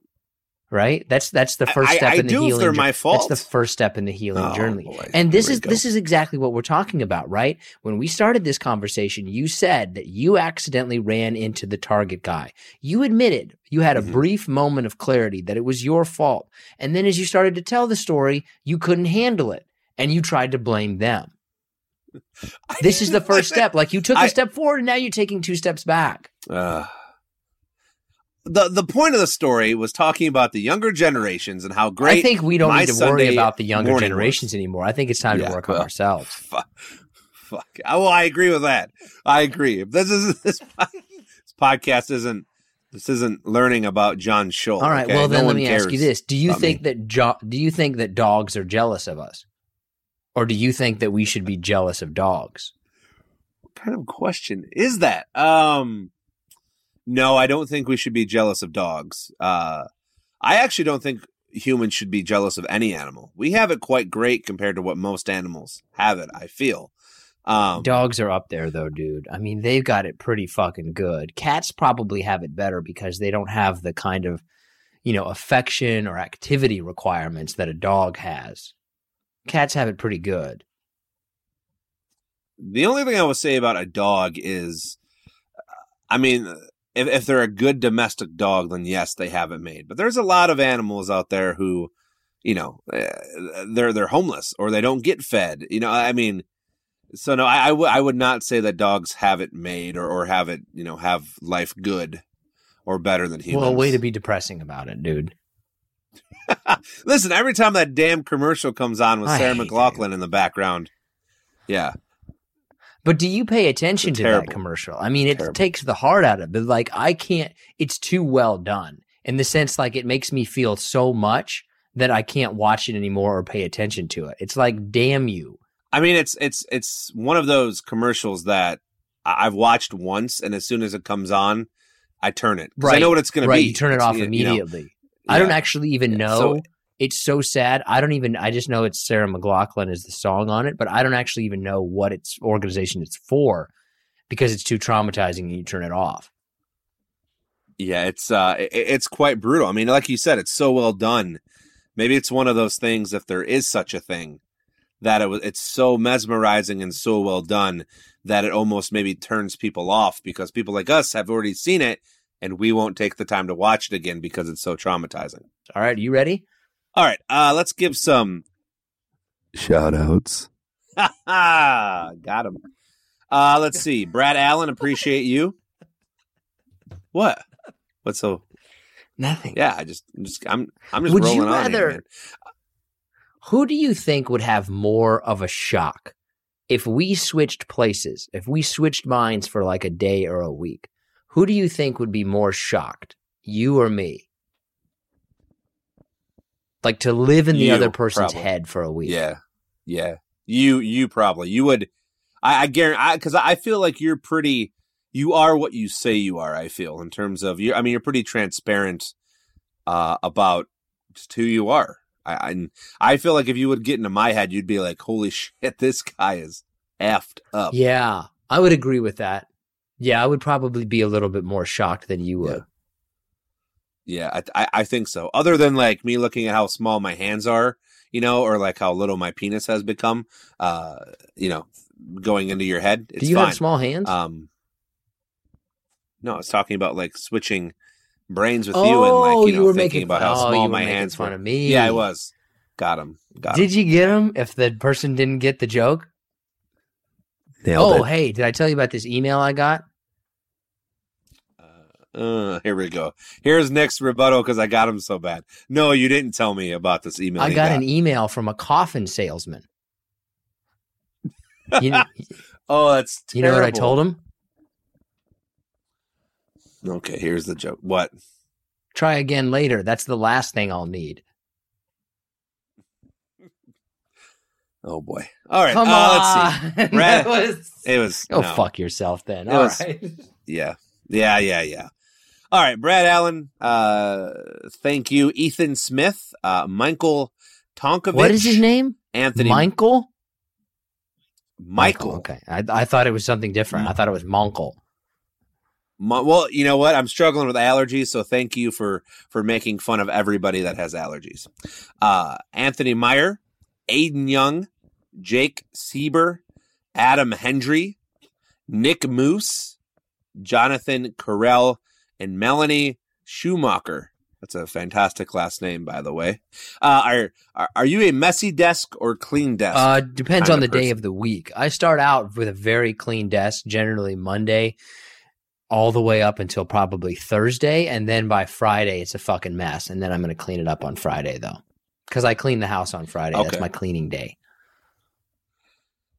Right? That's that's the first I- step I in the healing. they're my That's the first step in the healing Oh, journey. boy. And this is go. this is exactly what we're talking about, right? When we started this conversation, you said that you accidentally ran into the target guy. You admitted you had a Mhm. brief moment of clarity that it was your fault. And then as you started to tell the story, you couldn't handle it and you tried to blame them. I This is the first step. Like you took a I- step forward and now you're taking two steps back. Uh, the the point of the story was talking about the younger generations and how great. I think we don't need to worry about the younger generations anymore. I think it's time Yeah, to work on ourselves. Fuck. Fuck. Well, I agree with that. I agree. This is this, this podcast isn't this isn't learning about John Schultz. All right. okay? Well, No then let me ask you this: Do you think me. that jo- do you think that dogs are jealous of us, or do you think that we should be jealous of dogs? What kind of question is that? Um, no, I don't think we should be jealous of dogs. Uh, I actually don't think humans should be jealous of any animal. We have it quite great compared to what most animals have it. I feel. Um, Dogs are up there, though, dude. I mean, they've got it pretty fucking good. Cats probably have it better because they don't have the kind of, you know, affection or activity requirements that a dog has. Cats have it pretty good. The only thing I will say about a dog is, I mean, if, if they're a good domestic dog, then yes, they have it made. But there's a lot of animals out there who, you know, eh, they're they're homeless or they don't get fed. You know, I mean, so no, I I would not say that dogs have it made or or have it, you know, have life good or better than humans. Well, way to be depressing about it, dude. Listen, every time that damn commercial comes on with I Sarah McLachlan in the background, yeah, But do you pay attention to that commercial? I mean, it Terrible. takes the heart out of it. But like, I can't. It's too well done in the sense like it makes me feel so much that I can't watch it anymore or pay attention to it. It's like, damn you. I mean, it's it's it's one of those commercials that I've watched once, and as soon as it comes on, I turn it 'Cause I know what it's going to be. right? You turn it It's, off you know, immediately. I don't actually even know. so- it's so sad. I don't even. I just know it's Sarah McLachlan is the song on it, but I don't actually even know what its organization it's for because it's too traumatizing and you turn it off. Yeah, it's uh, it, it's quite brutal. I mean, like you said, it's so well done. Maybe it's one of those things, if there is such a thing, that it was it's so mesmerizing and so well done that it almost maybe turns people off because people like us have already seen it, and we won't take the time to watch it again because it's so traumatizing. All right, you ready? All right, uh, let's give some shout outs. Got him. Uh, let's see. Brad Allen, appreciate you. What? What's so? Nothing. Yeah, I just, I'm just, I'm, I'm just Would rolling you on here, rather- man. Who do you think would have more of a shock if we switched places, if we switched minds for like a day or a week? Who do you think would be more shocked, you or me? Like to live in the You, other person's probably. head for a week. Yeah, yeah. You, you probably, you would. I, I guarantee, because I, feel like you're pretty. You are what you say you are. I feel in terms of you. I mean, you're pretty transparent uh, about just who you are. I, I, I feel like if you would get into my head, you'd be like, "Holy shit, this guy is effed up." Yeah, I would agree with that. Yeah, I would probably be a little bit more shocked than you would. Yeah, I, I I think so. Other than like me looking at how small my hands are, you know, or like how little my penis has become, uh, you know, going into your head. It's Do you fine. have small hands? Um, no, I was talking about like switching brains with oh, you and like you know were thinking making about how oh, you small were my making hands fun were. of me. Yeah, I was. Got him. Got Did him. you get him? If the person didn't get the joke? Nailed oh, it. hey, did I tell you about this email I got? Uh, here we go. Here's Nick's rebuttal because I got him so bad. No, you didn't tell me about this email. I you got an email from a coffin salesman. You Oh, that's terrible. you know what I told him? Okay, here's the joke. What? Try again later. That's the last thing I'll need. Oh boy. All right. Come uh, on. Let's see. That was- It was. Go no. fuck yourself then. All was- right. Yeah. Yeah. Yeah. Yeah. All right, Brad Allen. Uh, thank you, Ethan Smith, uh, Michael Tonkovich. What is his name? Anthony Michael. Michael. Okay, I, I thought it was something different. I thought it was Monkle. My, well, you know what? I'm struggling with allergies, so thank you for for making fun of everybody that has allergies. Uh, Anthony Meyer, Aiden Young, Jake Sieber, Adam Hendry, Nick Moose, Jonathan Carell, and Melanie Schumacher. That's a fantastic last name, by the way. Uh, are, are are you a messy desk or clean desk? Uh, depends on the of day of the week. I start out with a very clean desk, generally Monday, all the way up until probably Thursday, and then by Friday it's a fucking mess, and then I'm going to clean it up on Friday though, because I clean the house on Friday. That's my cleaning day.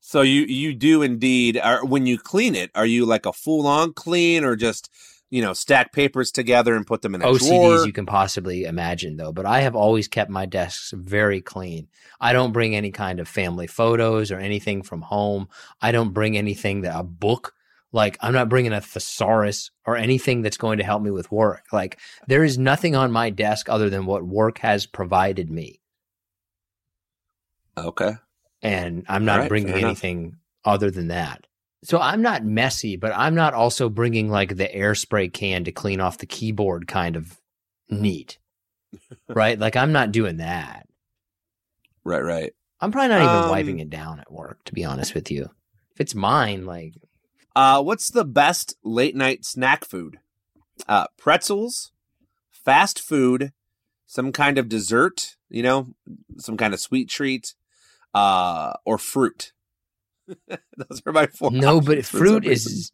So you you do indeed. Are, when you clean it, are you like a full on clean or just you know stack papers together and put them in a OCDs drawer? you can possibly imagine though, but I have always kept my desks very clean. I don't bring any kind of family photos or anything from home. I don't bring anything that a book like I'm not bringing a thesaurus or anything that's going to help me with work. Like there is nothing on my desk other than what work has provided me. okay. and I'm not right, bringing fair enough. anything other than that. So I'm not messy, but I'm not also bringing like the air spray can to clean off the keyboard kind of neat. right? Like I'm not doing that. Right. Right. I'm probably not even Um, wiping it down at work, to be honest with you. If it's mine, like Uh, what's the best late night snack food? Uh, pretzels, fast food, some kind of dessert, you know, some kind of sweet treat, uh, or fruit. Those are my four. no, but fruit is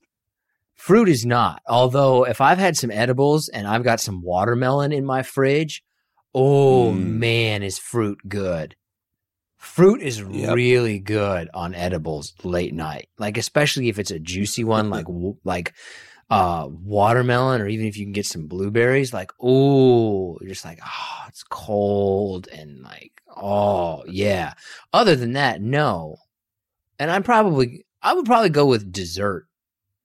fruit is not. Although if I've had some edibles and I've got some watermelon in my fridge, oh Mm. man, is fruit good. Fruit is Yep. really good on edibles late night. Like especially if it's a juicy one like like uh watermelon or even if you can get some blueberries like oh you're just like oh it's cold and like oh yeah other than that no and i'm probably i would probably go with dessert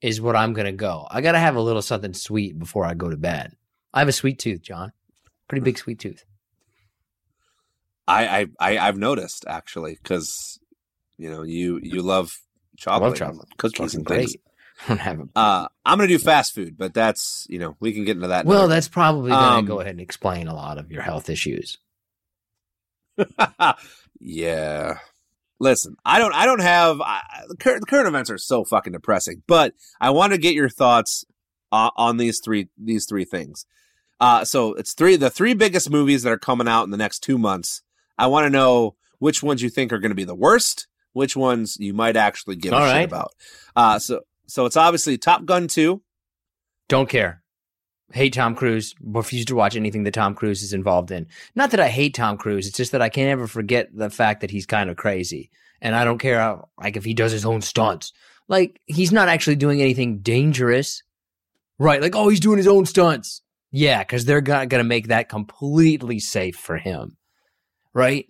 is what i'm gonna go i gotta have a little something sweet before i go to bed i have a sweet tooth john pretty big sweet tooth I, I, I, I've noticed actually because you know you you love chocolate, love chocolate. cookies and things. great I don't have a Uh, I'm gonna do fast food, but that's you know we can get into that. well that's probably gonna Um, go ahead and explain a lot of your health issues yeah. Listen, I don't. I don't have. I, the current, the current events are so fucking depressing. But I want to get your thoughts uh, on these three. These three things. Uh, so it's three. The three biggest movies that are coming out in the next two months. I want to know which ones you think are going to be the worst. Which ones you might actually give All a shit about. Uh, so so it's obviously Top Gun two. Don't care. Hate Tom Cruise. Refuse to watch anything that Tom Cruise is involved in. Not that I hate Tom Cruise. It's just that I can't ever forget the fact that he's kind of crazy. And I don't care how, like, if he does his own stunts. Like, he's not actually doing anything dangerous. Right. Like, oh, he's doing his own stunts. Yeah. Cause they're going to make that completely safe for him. Right.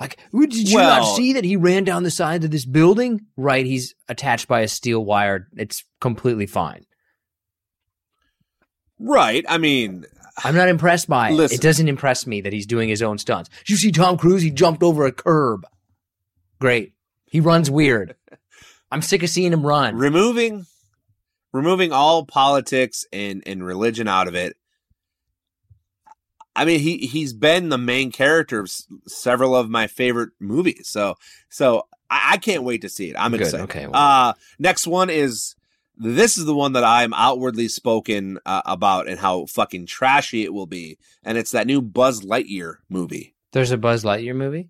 Like, did you not see that he ran down the side of this building? Right. He's attached by a steel wire. It's completely fine. Right. I mean, I'm not impressed by it. Listen. It doesn't impress me that he's doing his own stunts. Did you see Tom Cruise? He jumped over a curb. Great. He runs weird. I'm sick of seeing him run. removing removing all politics and and religion out of it i mean he he's been the main character of s- several of my favorite movies so so i, I can't wait to see it i'm Good, excited okay, well. uh next one is this is the one that i'm outwardly spoken uh, about and how fucking trashy it will be and it's that new buzz lightyear movie There's a Buzz Lightyear movie.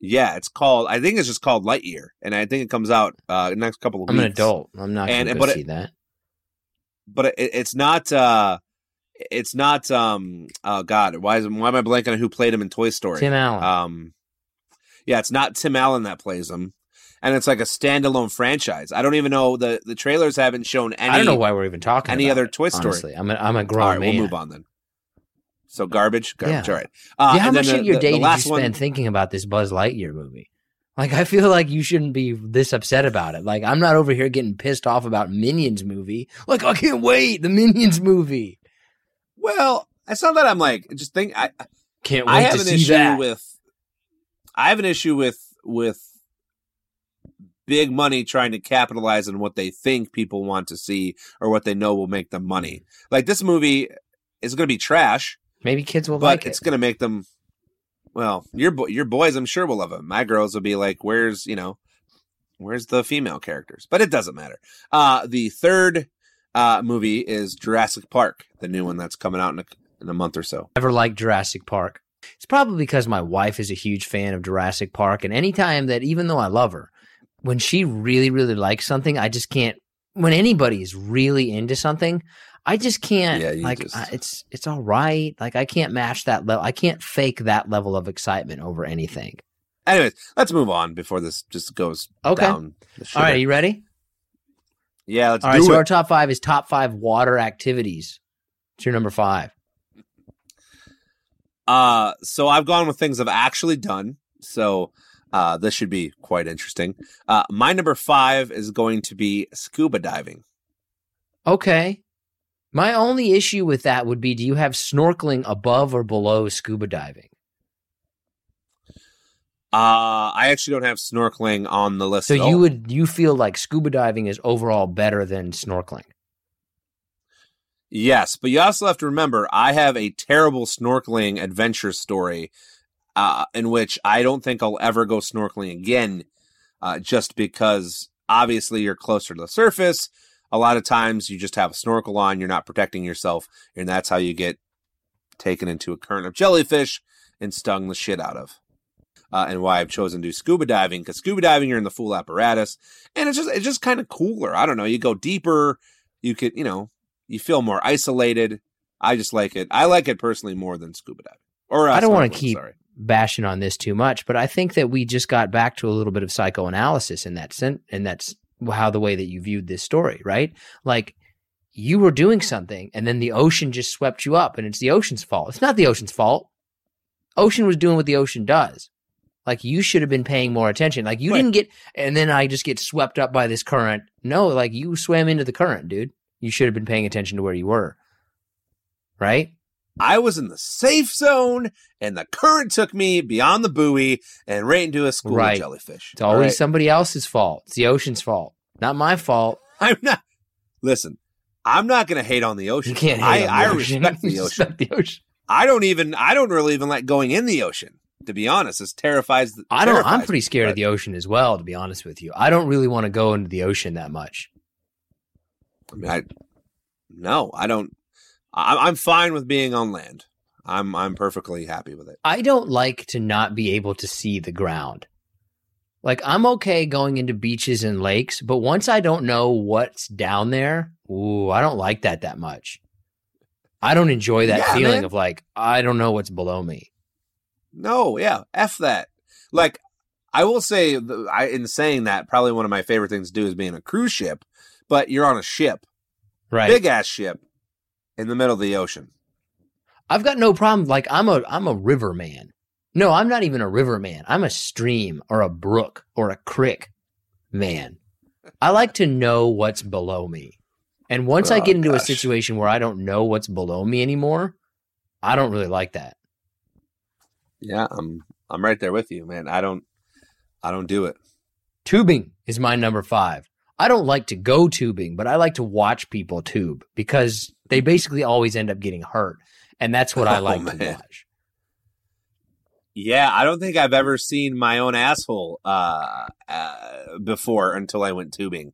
yeah it's called i think it's just called lightyear and i think it comes out uh next couple of weeks. I'm weeks an adult. I'm not going to but it- see that. but it, it's not uh it's not um oh god why is why am i blanking on who played him in toy story Tim Allen. um yeah it's not tim allen that plays him and it's like a standalone franchise i don't even know the the trailers haven't shown any I don't know why we're even talking. any other it, Toy Story. Honestly, I'm a, I'm a grown all right man. we'll move on then so garbage garbage Yeah. all right uh yeah, how much the, of your the- day the did you spend one thinking about this Buzz Lightyear movie? Like I feel like you shouldn't be this upset about it. Like I'm not over here getting pissed off about Minions movie. Like I can't wait the Minions movie. Well, it's not that I'm like just think I Can't wait I have to an see issue that. with I have an issue with with big money trying to capitalize on what they think people want to see or what they know will make them money. Like this movie is going to be trash, Maybe kids will but like it's it. going to make them well, your bo- your boys I'm sure will love it. My girls will be like where's, you know, where's the female characters? But it doesn't matter. Uh the third uh movie is Jurassic Park, the new one that's coming out in a, in a month or so. Never liked Jurassic Park. It's probably because my wife is a huge fan of Jurassic Park, and anytime that, even though I love her, when she really, really likes something, I just can't. When anybody is really into something, I just can't. Yeah, like just- I, it's it's all right. Like I can't match that level. I can't fake that level of excitement over anything. Anyways, let's move on before this just goes Okay. down. The All right, you ready? Yeah, let's All right. do So it. our top five is top five water activities. It's your number five. Uh, so I've gone with things I've actually done. So uh, this should be quite interesting. Uh, my number five is going to be scuba diving. Okay. My only issue with that would be: Do you have snorkeling above or below scuba diving? Uh, I actually don't have snorkeling on the list. So you all. would you feel like scuba diving is overall better than snorkeling? Yes, but you also have to remember I have a terrible snorkeling adventure story uh, in which I don't think I'll ever go snorkeling again uh, just because obviously you're closer to the surface. A lot of times you just have a snorkel on, you're not protecting yourself, and that's how you get taken into a current of jellyfish and stung the shit out of. Uh, and why I've chosen to do scuba diving because scuba diving you're in the full apparatus and it's just it's just kind of cooler. I don't know. You go deeper, you could you know you feel more isolated. I just like it. I like it personally more than scuba diving. Or uh, I don't wanna keep- Sorry. Bashing on this too much, but I think that we just got back to a little bit of psychoanalysis in that sense, and that's how the way that you viewed this story, right? Like you were doing something, and then the ocean just swept you up, and it's the ocean's fault. It's not the ocean's fault. Ocean was doing what the ocean does. Like you should have been paying more attention. Like you Wait. didn't get, and then I just get swept up by this current. No, like you swam into the current, dude. You should have been paying attention to where you were. Right? I was in the safe zone, and the current took me beyond the buoy and right into a school Right. of jellyfish. It's always right? somebody else's fault. It's the ocean's fault, not my fault. I'm not. Listen, I'm not going to hate on the ocean. You can't I, hate on I the ocean. respect the ocean. respect the ocean. I don't even. I don't really even like going in the ocean. To be honest, this terrifies. I don't. I'm pretty me, scared of the ocean as well. To be honest with you, I don't really want to go into the ocean that much. I mean, I, no, I don't. I, I'm fine with being on land. I'm I'm perfectly happy with it. I don't like to not be able to see the ground. Like I'm okay going into beaches and lakes, but once I don't know what's down there, ooh, I don't like that that much. I don't enjoy that Yeah, feeling man. of like I don't know what's below me. No, yeah, f that. Like, I will say, I in saying that, probably one of my favorite things to do is being a cruise ship. But you're on a ship, Right. big ass ship, in the middle of the ocean. I've got no problem. Like I'm a I'm a river man. No, I'm not even a river man. I'm a stream or a brook or a creek man. I like to know what's below me. And once I Oh, get into a situation where I don't know what's below me anymore, I don't really like that. Yeah, I'm I'm right there with you, man. I don't I don't do it. Tubing is my number 5. I don't like to go tubing, but I like to watch people tube because they basically always end up getting hurt. And that's what I Oh, like to watch. Yeah, I don't think I've ever seen my own asshole uh, uh, before until I went tubing.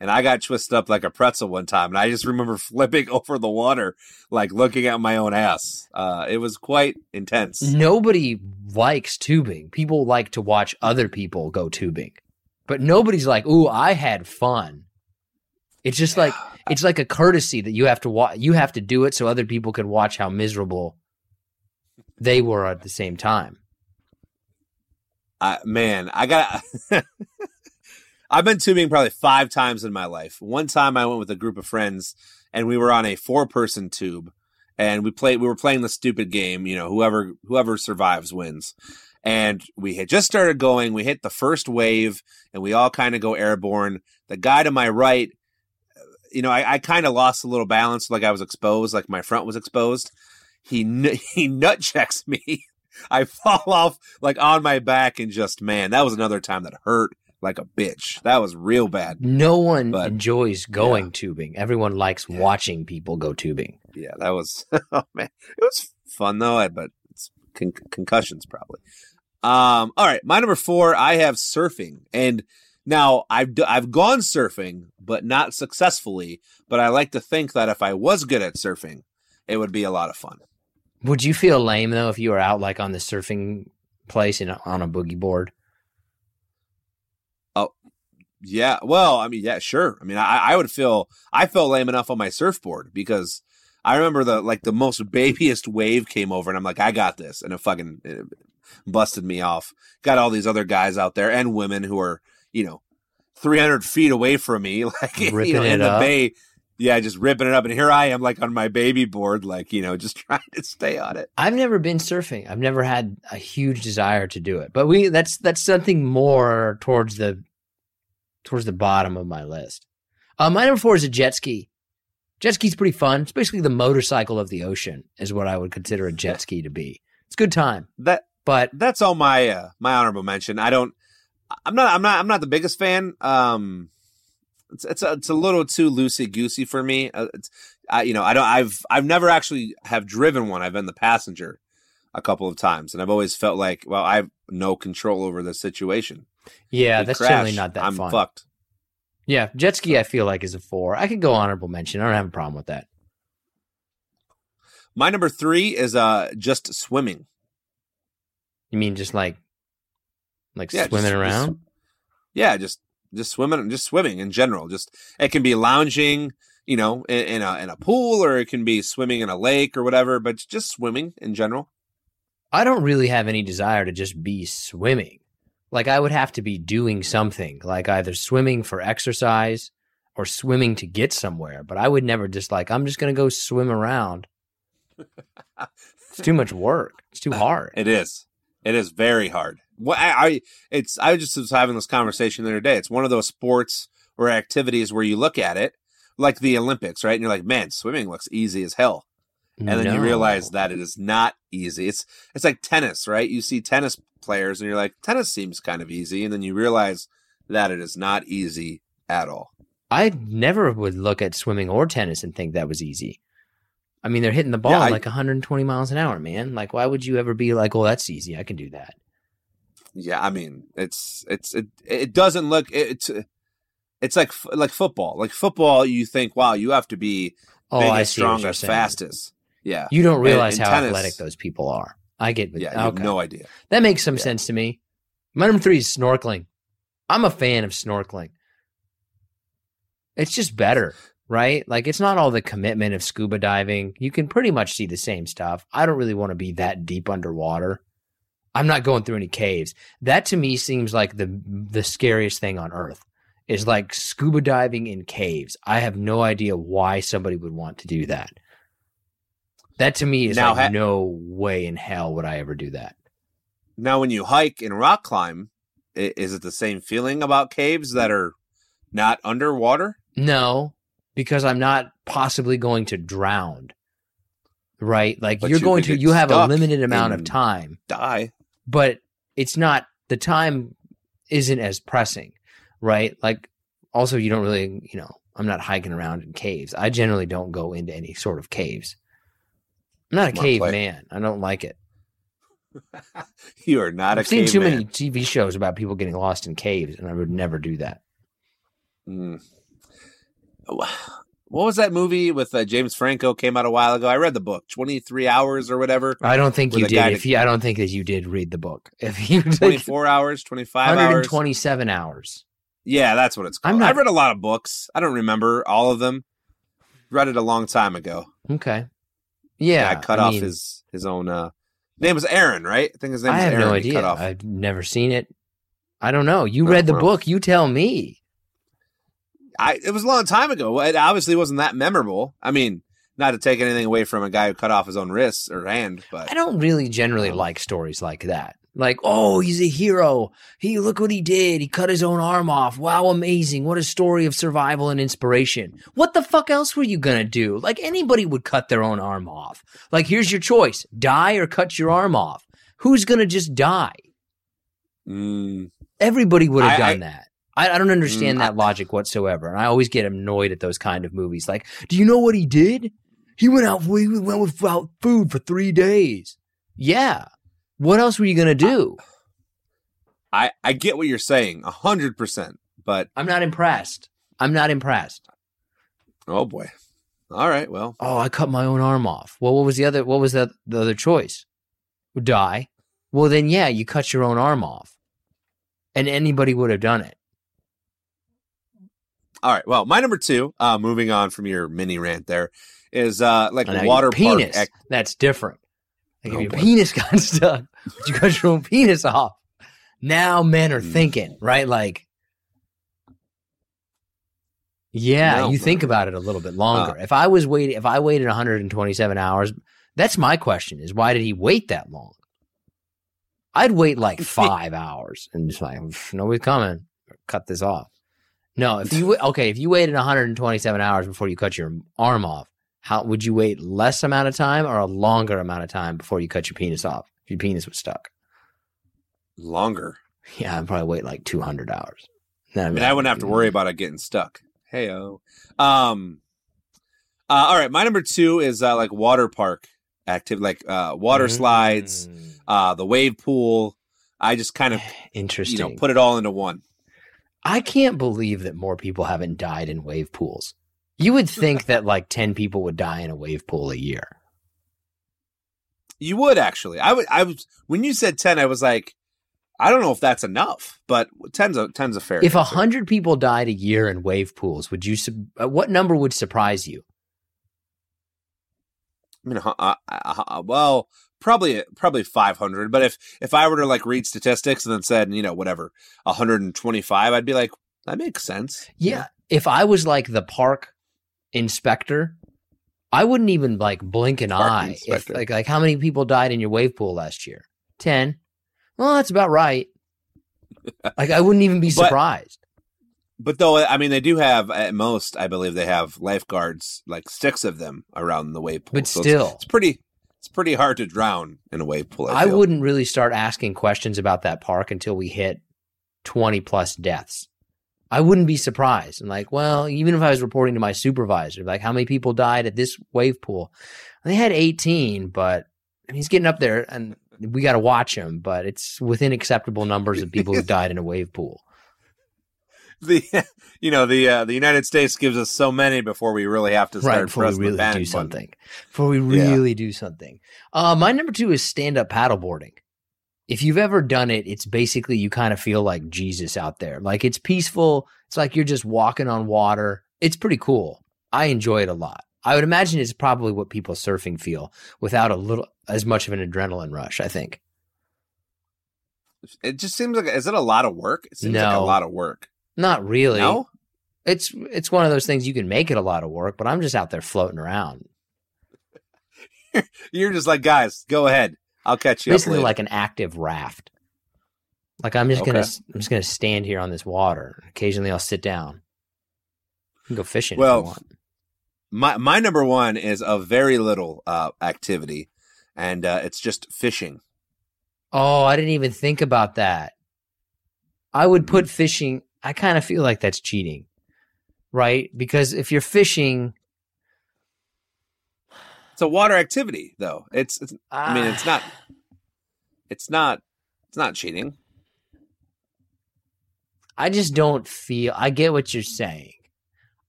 And I got twisted up like a pretzel one time, and I just remember flipping over the water, like looking at my own ass. Uh, it was quite intense. Nobody likes tubing. People like to watch other people go tubing. But nobody's like, "Ooh, I had fun." It's just like it's like a courtesy that you have to wa- you have to do it so other people can watch how miserable they were at the same time. I man, I got. I've been tubing probably five times in my life. One time I went with a group of friends, and we were on a four-person tube, and we played. We were playing the stupid game, you know, whoever whoever survives wins. And we had just started going. We hit the first wave, and we all kind of go airborne. The guy to my right, you know, I, I kind of lost a little balance, like I was exposed, like my front was exposed. He he nut checks me. I fall off like on my back, and just man, that was another time that hurt like a bitch. That was real bad. No one But- enjoys going yeah. tubing. Everyone likes watching people go tubing. Yeah, that was oh man, it was fun though. I- But it's con- concussions probably. Um, all right, my number four, I have surfing, and now I've d- I've gone surfing, but not successfully. But I like to think that if I was good at surfing, it would be a lot of fun. Would you feel lame though if you were out like on the surfing place and on a boogie board? Oh, yeah, well, I mean, yeah, sure. I mean, I, I would feel I felt lame enough on my surfboard because I remember the like the most babyest wave came over, and I'm like, I got this, and it fucking it busted me off. Got all these other guys out there and women who are you know 300 feet away from me, like you know, it in the up. bay. Yeah, just ripping it up, and here I am, like on my baby board, like you know, just trying to stay on it. I've never been surfing. I've never had a huge desire to do it. But we that's that's something more towards the towards the bottom of my list. Uh, my number four is a jet ski. Jet ski's pretty fun. It's basically the motorcycle of the ocean, is what I would consider a jet ski to be. It's a good time, That but that's all my uh, my honorable mention. I don't. I'm not. I'm not. I'm not the biggest fan. Um, it's it's a, it's a little too loosey goosey for me. Uh, it's, I, you know, I don't. I've I've never actually have driven one. I've been the passenger a couple of times, and I've always felt like, well, I have no control over the situation. yeah, that's crash, generally not that I'm fun. fucked. Yeah, jet ski I feel like is a four. I could go honorable mention. I don't have a problem with that. My number three is uh just swimming. You mean just like like Yeah, swimming just- around? just- yeah, just just swimming, just swimming in general. Just it can be lounging, you know, in, in a in a pool, or it can be swimming in a lake or whatever. But just swimming in general. I don't really have any desire to just be swimming. Like I would have to be doing something, like either swimming for exercise or swimming to get somewhere. But I would never just like I'm just gonna go swim around. It's too much work. It's too hard. It is. It is very hard. What I, I it's I just was having this conversation the other day. It's one of those sports or activities where you look at it like the Olympics, right? And you're like, man, swimming looks easy as hell. And then you realize that it is not easy. It's it's like tennis, right? You see tennis players and you're like, tennis seems kind of easy, and then you realize that it is not easy at all. I never would look at swimming or tennis and think that was easy. I mean, they're hitting the ball Yeah, I- like 120 miles an hour, man. Like, why would you ever be like, "Oh, that's easy. I can do that." Yeah, I mean, it's it's it it doesn't look it's it's like like football. Like football, you think, wow, you have to be Oh, biggest, strongest, fastest. Yeah, You don't And realize how tennis- athletic those people are. I get. yeah, okay. have no idea. That makes some Yeah. sense to me. My number three is snorkeling. I'm a fan of snorkeling. It's just better, right? Like it's not all the commitment of scuba diving. You can pretty much see the same stuff. I don't really want to be that deep underwater. I'm not going through any caves. That to me seems like the the scariest thing on earth is like scuba diving in caves. I have no idea why somebody would want to do that. That to me is Now, like ha- no way in hell would I ever do that. Now, when you hike and rock climb, is it the same feeling about caves that are not underwater? No, because I'm not possibly going to drown. Right? Like But you're you going to you have a limited amount of time, Die. but it's not the time isn't as pressing, right? Like also you don't really, you know, I'm not hiking around in caves. I generally don't go into any sort of caves. I'm not a caveman. I don't like it. You are not I've seen too many TV shows about people getting lost in caves, and I would never do that. Mm. What was that movie with uh, James Franco came out a while ago? I read the book, 23 hours or whatever. I don't think you a did. to- If you, I don't think that you did read the book. If you 24 hours, 25 hours. 127 hours. Yeah, that's what it's called. I'm not- I've read a lot of books. I don't remember all of them. Read it a long time ago. Okay. Yeah. I cut I off mean, his his own uh name was Aaron, right? I think his name I was have Aaron. no idea. off. I've never seen it. I don't know. You Oh, read the well. book. You tell me. I it was a long time ago. It obviously wasn't that memorable. I mean, not to take anything away from a guy who cut off his own wrist or hand, but I don't really generally like stories like that. Like, oh, he's a hero. He look what he did. He cut his own arm off. Wow, amazing. What a story of survival and inspiration. What the fuck else were you gonna do? Like anybody would cut their own arm off. Like, here's your choice. Die or cut your arm off. Who's gonna just die? Mm, Everybody would have I- done that. I, I don't understand Mm, that logic whatsoever. And I always get annoyed at those kind of movies. Like, do you know what he did? He went out, he went without food for three days. Yeah. What else were you going to do? I I get what you're saying, a hundred percent. But I'm not impressed. I'm not impressed. oh boy, all right. Well, Oh, I cut my own arm off. Well, what was the other, what was the, the other choice? Die. Well, then, yeah, you cut your own arm off. And anybody would have done it. all right. Well, my number two. Uh, moving on from your mini rant, there is uh like now water park. penis. that's different. Like Oh, if your boy. penis got stuck, you cut your own penis off. Now men are Mm. thinking, right? Like, yeah, No, you no. think about it a little bit Uh. longer. if I was waiting, if I waited 127 hours, that's my question: is why did he wait that long? I'd wait like five hours and just like "Pff, nobody's coming. Cut this off. No, if you okay, if you waited 127 hours before you cut your arm off, how would you wait less amount of time or a longer amount of time before you cut your penis off? If your penis was stuck. longer. Yeah, I'd probably wait like 200 hours. Then I mean, I wouldn't have to worry about it getting stuck. Hey oh. Um. Uh, all right, my number two is uh, like water park activity, like uh, water slides, Mm, uh, the wave pool. I just kind of Interesting. you know put it all into one. I can't believe that more people haven't died in wave pools. You would think that like 10 people would die in a wave pool a year. You would actually. I would. I was when you said ten. I was like, I don't know if that's enough, but ten's a ten's a fair. If a answer. hundred people died a year in wave pools, would you? uh, What number would surprise you? I mean, uh, uh, uh, well, probably probably five hundred. But if if I were to like read statistics and then said, you know, whatever, one hundred and twenty five, I'd be like, that makes sense. Yeah. If I was like the park inspector, I wouldn't even like blink an Park eye. If like like how many people died in your wave pool last year? Ten. Well, that's about right. like I wouldn't even be surprised. But though, I mean, they do have at most, I believe they have lifeguards, like six of them around the wave pool. But So still. it's, pretty. It's pretty hard to drown in a wave pool. I, I wouldn't really start asking questions about that park until we hit 20 plus deaths. I wouldn't be surprised. I'm like, well, even if I was reporting to my supervisor, like how many people died at this wave pool? They had 18, but I mean, he's getting up there and we got to watch him, but it's within acceptable numbers of people who died in a wave pool. the you know the uh, the United States gives us so many before we really have to Right start before we really do button. something. Before we Yeah. really do something. Uh, my number two is stand up paddleboarding. If you've ever done it, it's basically you kind of feel like Jesus out there. Like it's peaceful. It's like you're just walking on water. It's pretty cool. I enjoy it a lot. I would imagine it's probably what people surfing feel without a little as much of an adrenaline rush. I think. It just seems like is it a lot of work? It seems like a lot of work. Not really. No, It's it's one of those things you can make it a lot of work, but I'm just out there floating around. you're just like guys, go ahead. I'll catch you basically like an active raft. Like I'm just gonna I'm just gonna stand here on this water. Occasionally I'll sit down. Go fishing Well, if you want. my my number one is a very little uh, activity, and uh, it's just fishing. Oh, I didn't even think about that. I would put fishing I kind of feel like that's cheating. Right? Because if you're fishing It's a water activity, though. It's, it's I mean, it's not. Ah. It's not. It's not cheating. I just don't feel I get what you're saying.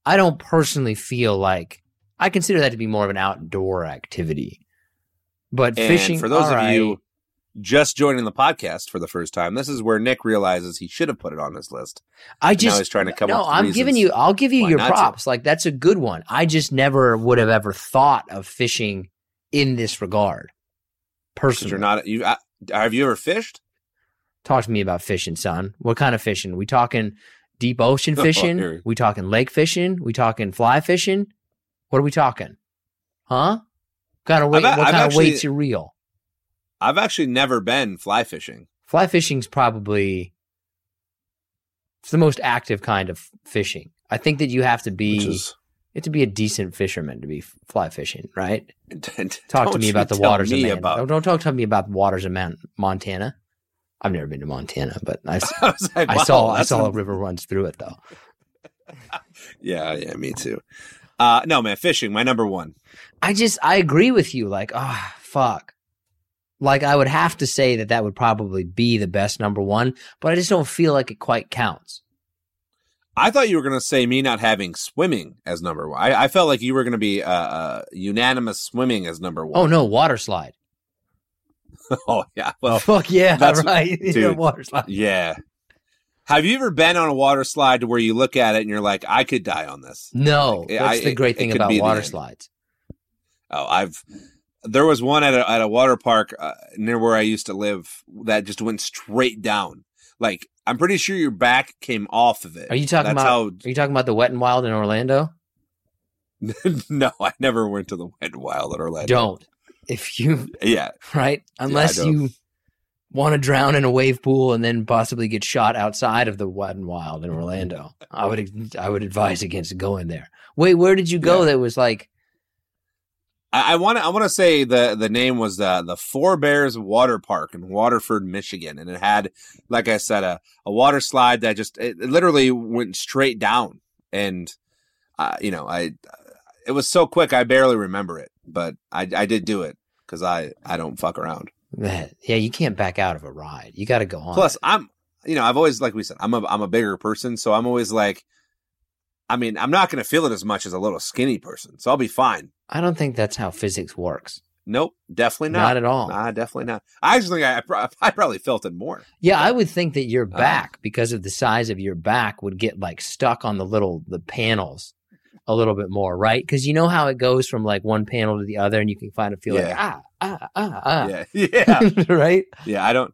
I don't personally feel like I consider that to be more of an outdoor activity. But And fishing for those of right. you just joining the podcast for the first time, this is where Nick realizes he should have put it on his list. I now just trying to come no. up with I'm giving you. I'll give you your not to. props. Like that's a good one. I just never would have ever thought of fishing in this regard. Personally, You're not. You uh, have you ever fished? talk to me about fishing, son. What kind of fishing? We talking deep ocean Oh, fishing? we talking lake fishing? We talking fly fishing? What are we talking? Huh? What kind of weight? I've- what I've kind actually- of weights you reel? I've actually never been fly fishing. Fly fishing's probably it's the most active kind of fishing. I think that you have to be is, you have to be a decent fisherman to be fly fishing, right? Talk to me about the waters of me about- Don't, don't talk to me about the waters of Man- Montana. I've never been to Montana, but I, I, like, I wow, saw I saw a- a river runs through it though. Yeah, yeah, me too. Uh, no, man, fishing, my number one. I just I agree with you. Like, ah, fuck. Like I would have to say that that would probably be the best number one, but I just don't feel like it quite counts. I thought you were going to say me not having swimming as number one. I, I felt like you were going to be uh, uh, unanimous swimming as number one. Oh no, water slide. oh yeah. Well, Fuck yeah, that's- right. dude. water slide. yeah. Have you ever been on a water slide to where you look at it and you're like, I could die on this? No, Like, that's I- the great it- it thing could about water slides. Oh, I've. There was one at a, at a water park uh, near where I used to live that just went straight down. Like I'm pretty sure your back came off of it. Are you talking That's about? Are you talking about the Wet and Wild in Orlando? no, I never went to the Wet and Wild in Orlando. Don't. If you Yeah, right, unless don't. you want to drown in a wave pool and then possibly get shot outside of the Wet and Wild in Orlando, I would I would advise against going there. Wait, where did you go? Yeah. That was like I want to. I want to say the the name was the the Four Bears Water Park in Waterford, Michigan, and it had, like I said, a a water slide that just it, it literally went straight down, and uh, you know, I it was so quick I barely remember it, but I I did do it because I I don't fuck around. man, yeah, you can't back out of a ride. You got to go on. Plus. I'm you know I've always like we said I'm a I'm a bigger person, so I'm always like. I mean, I'm not going to feel it as much as a little skinny person, so I'll be fine. I don't think that's how physics works. Nope, definitely Not, not. at all. Nah, definitely not. I actually think I, I, I probably felt it more. Yeah, I would think that your Ah. back, because of the size of your back, would get like stuck on the little the panels a little bit more, right? Because you know how it goes from like one panel to the other, and you can kind of feel like Yeah. ah ah ah ah, Yeah, yeah, right? yeah. I don't.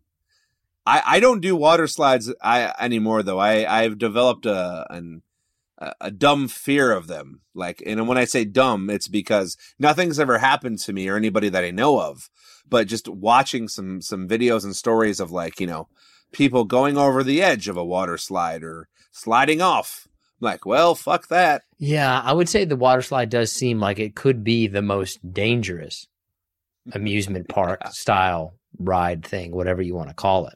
I, I don't do water slides I, anymore though. I I've developed a an, a dumb fear of them. Like, and when I say dumb, it's because nothing's ever happened to me or anybody that I know of. But just watching some some videos and stories of like you know people going over the edge of a water slide or sliding off. I'm like, well, fuck that. Yeah, I would say the water slide does seem like it could be the most dangerous amusement park style ride thing, whatever you want to call it.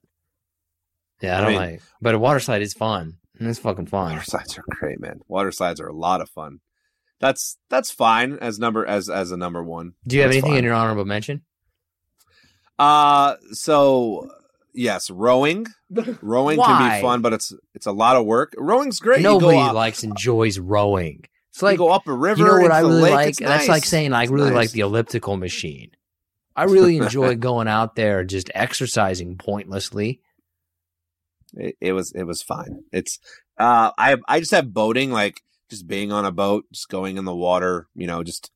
Yeah, I I don't mean- like, but a water slide is fun. It's fucking fun. Water slides are great, man. Water slides are a lot of fun. That's that's fine as number as as a number one. Do you have anything fine. in your honorable mention? Uh so yes, rowing. Rowing can be fun, but it's it's a lot of work. Rowing's great. Nobody you go likes enjoys rowing. It's you like go up a river. you know what I really lake, like? That's nice. like saying I It's really like the elliptical machine. I really enjoy going out there just exercising pointlessly. It, it was it was fine. It's uh I I just have boating like just being on a boat, just going in the water, you know, just,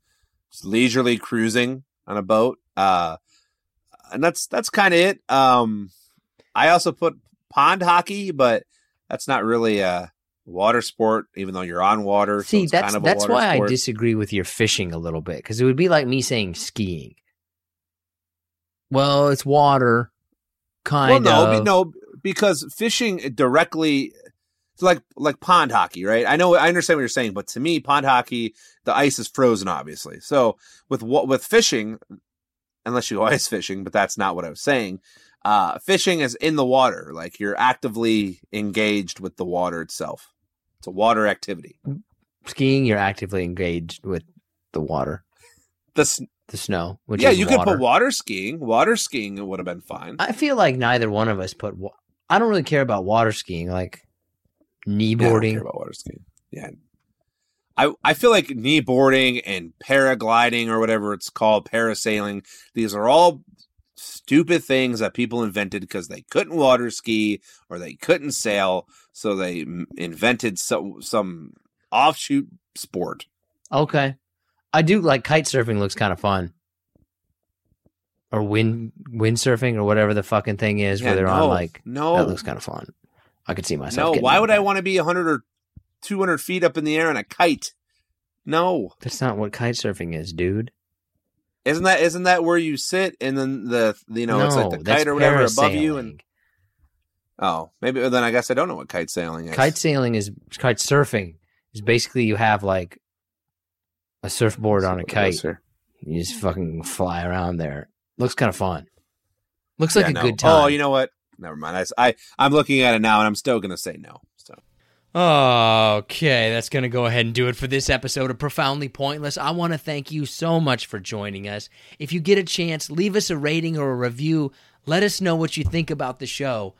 just leisurely cruising on a boat. Uh and that's that's kind of it. Um I also put pond hockey, but that's not really a water sport even though you're on water. so See, it's that's kind of that's why sport. I disagree with your fishing a little bit because it would be like me saying skiing. Well, it's water, kind well, no, of. no, because fishing directly, like like pond hockey, right? I know, I understand what you're saying, but to me, pond hockey, the ice is frozen, obviously. So with what with fishing, unless you go ice fishing, but that's not what I was saying. Uh, fishing is in the water, like you're actively engaged with the water itself. It's a water activity. Skiing, you're actively engaged with the water, The s- the snow, which yeah, you water. could put water skiing. Water skiing would have been fine. I feel like neither one of us put. Wa- I don't really care about water skiing, like knee Yeah, I don't boarding. care about water skiing. Yeah. I, I feel like knee boarding and paragliding or whatever it's called, parasailing, these are all stupid things that people invented because they couldn't water ski or they couldn't sail. So they m- invented some, some offshoot sport. Okay. I do like kite surfing looks kind of fun. Or wind windsurfing or whatever the fucking thing is Yeah, where they're no, on like no, that looks kind of fun. I could see myself. no. Why would I want to be 100 or 200 feet up in the air on a kite? No. That's not what kite surfing is, dude. Isn't that isn't that where you sit and then the you know it's like the kite or whatever above you and. Oh, maybe then I guess I don't know what kite sailing is. Kite sailing is kite surfing. Is basically you have like a surfboard on a kite. You just fucking fly around there. Looks kind of fun. Looks like Yeah, a no. good oh, time. Oh, you know what? Never mind. I, I I'm looking at it now, and I'm still gonna say no. So Okay, that's going to go ahead and do it for this episode of Profoundly Pointless. I want to thank you so much for joining us. If you get a chance, leave us a rating or a review. Let us know what you think about the show.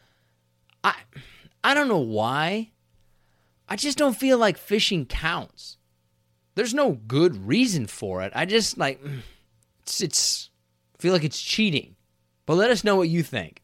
I I don't know why. I just don't feel like fishing counts. There's no good reason for it. I just like mm, it's, it's I feel like it's cheating. But let us know what you think.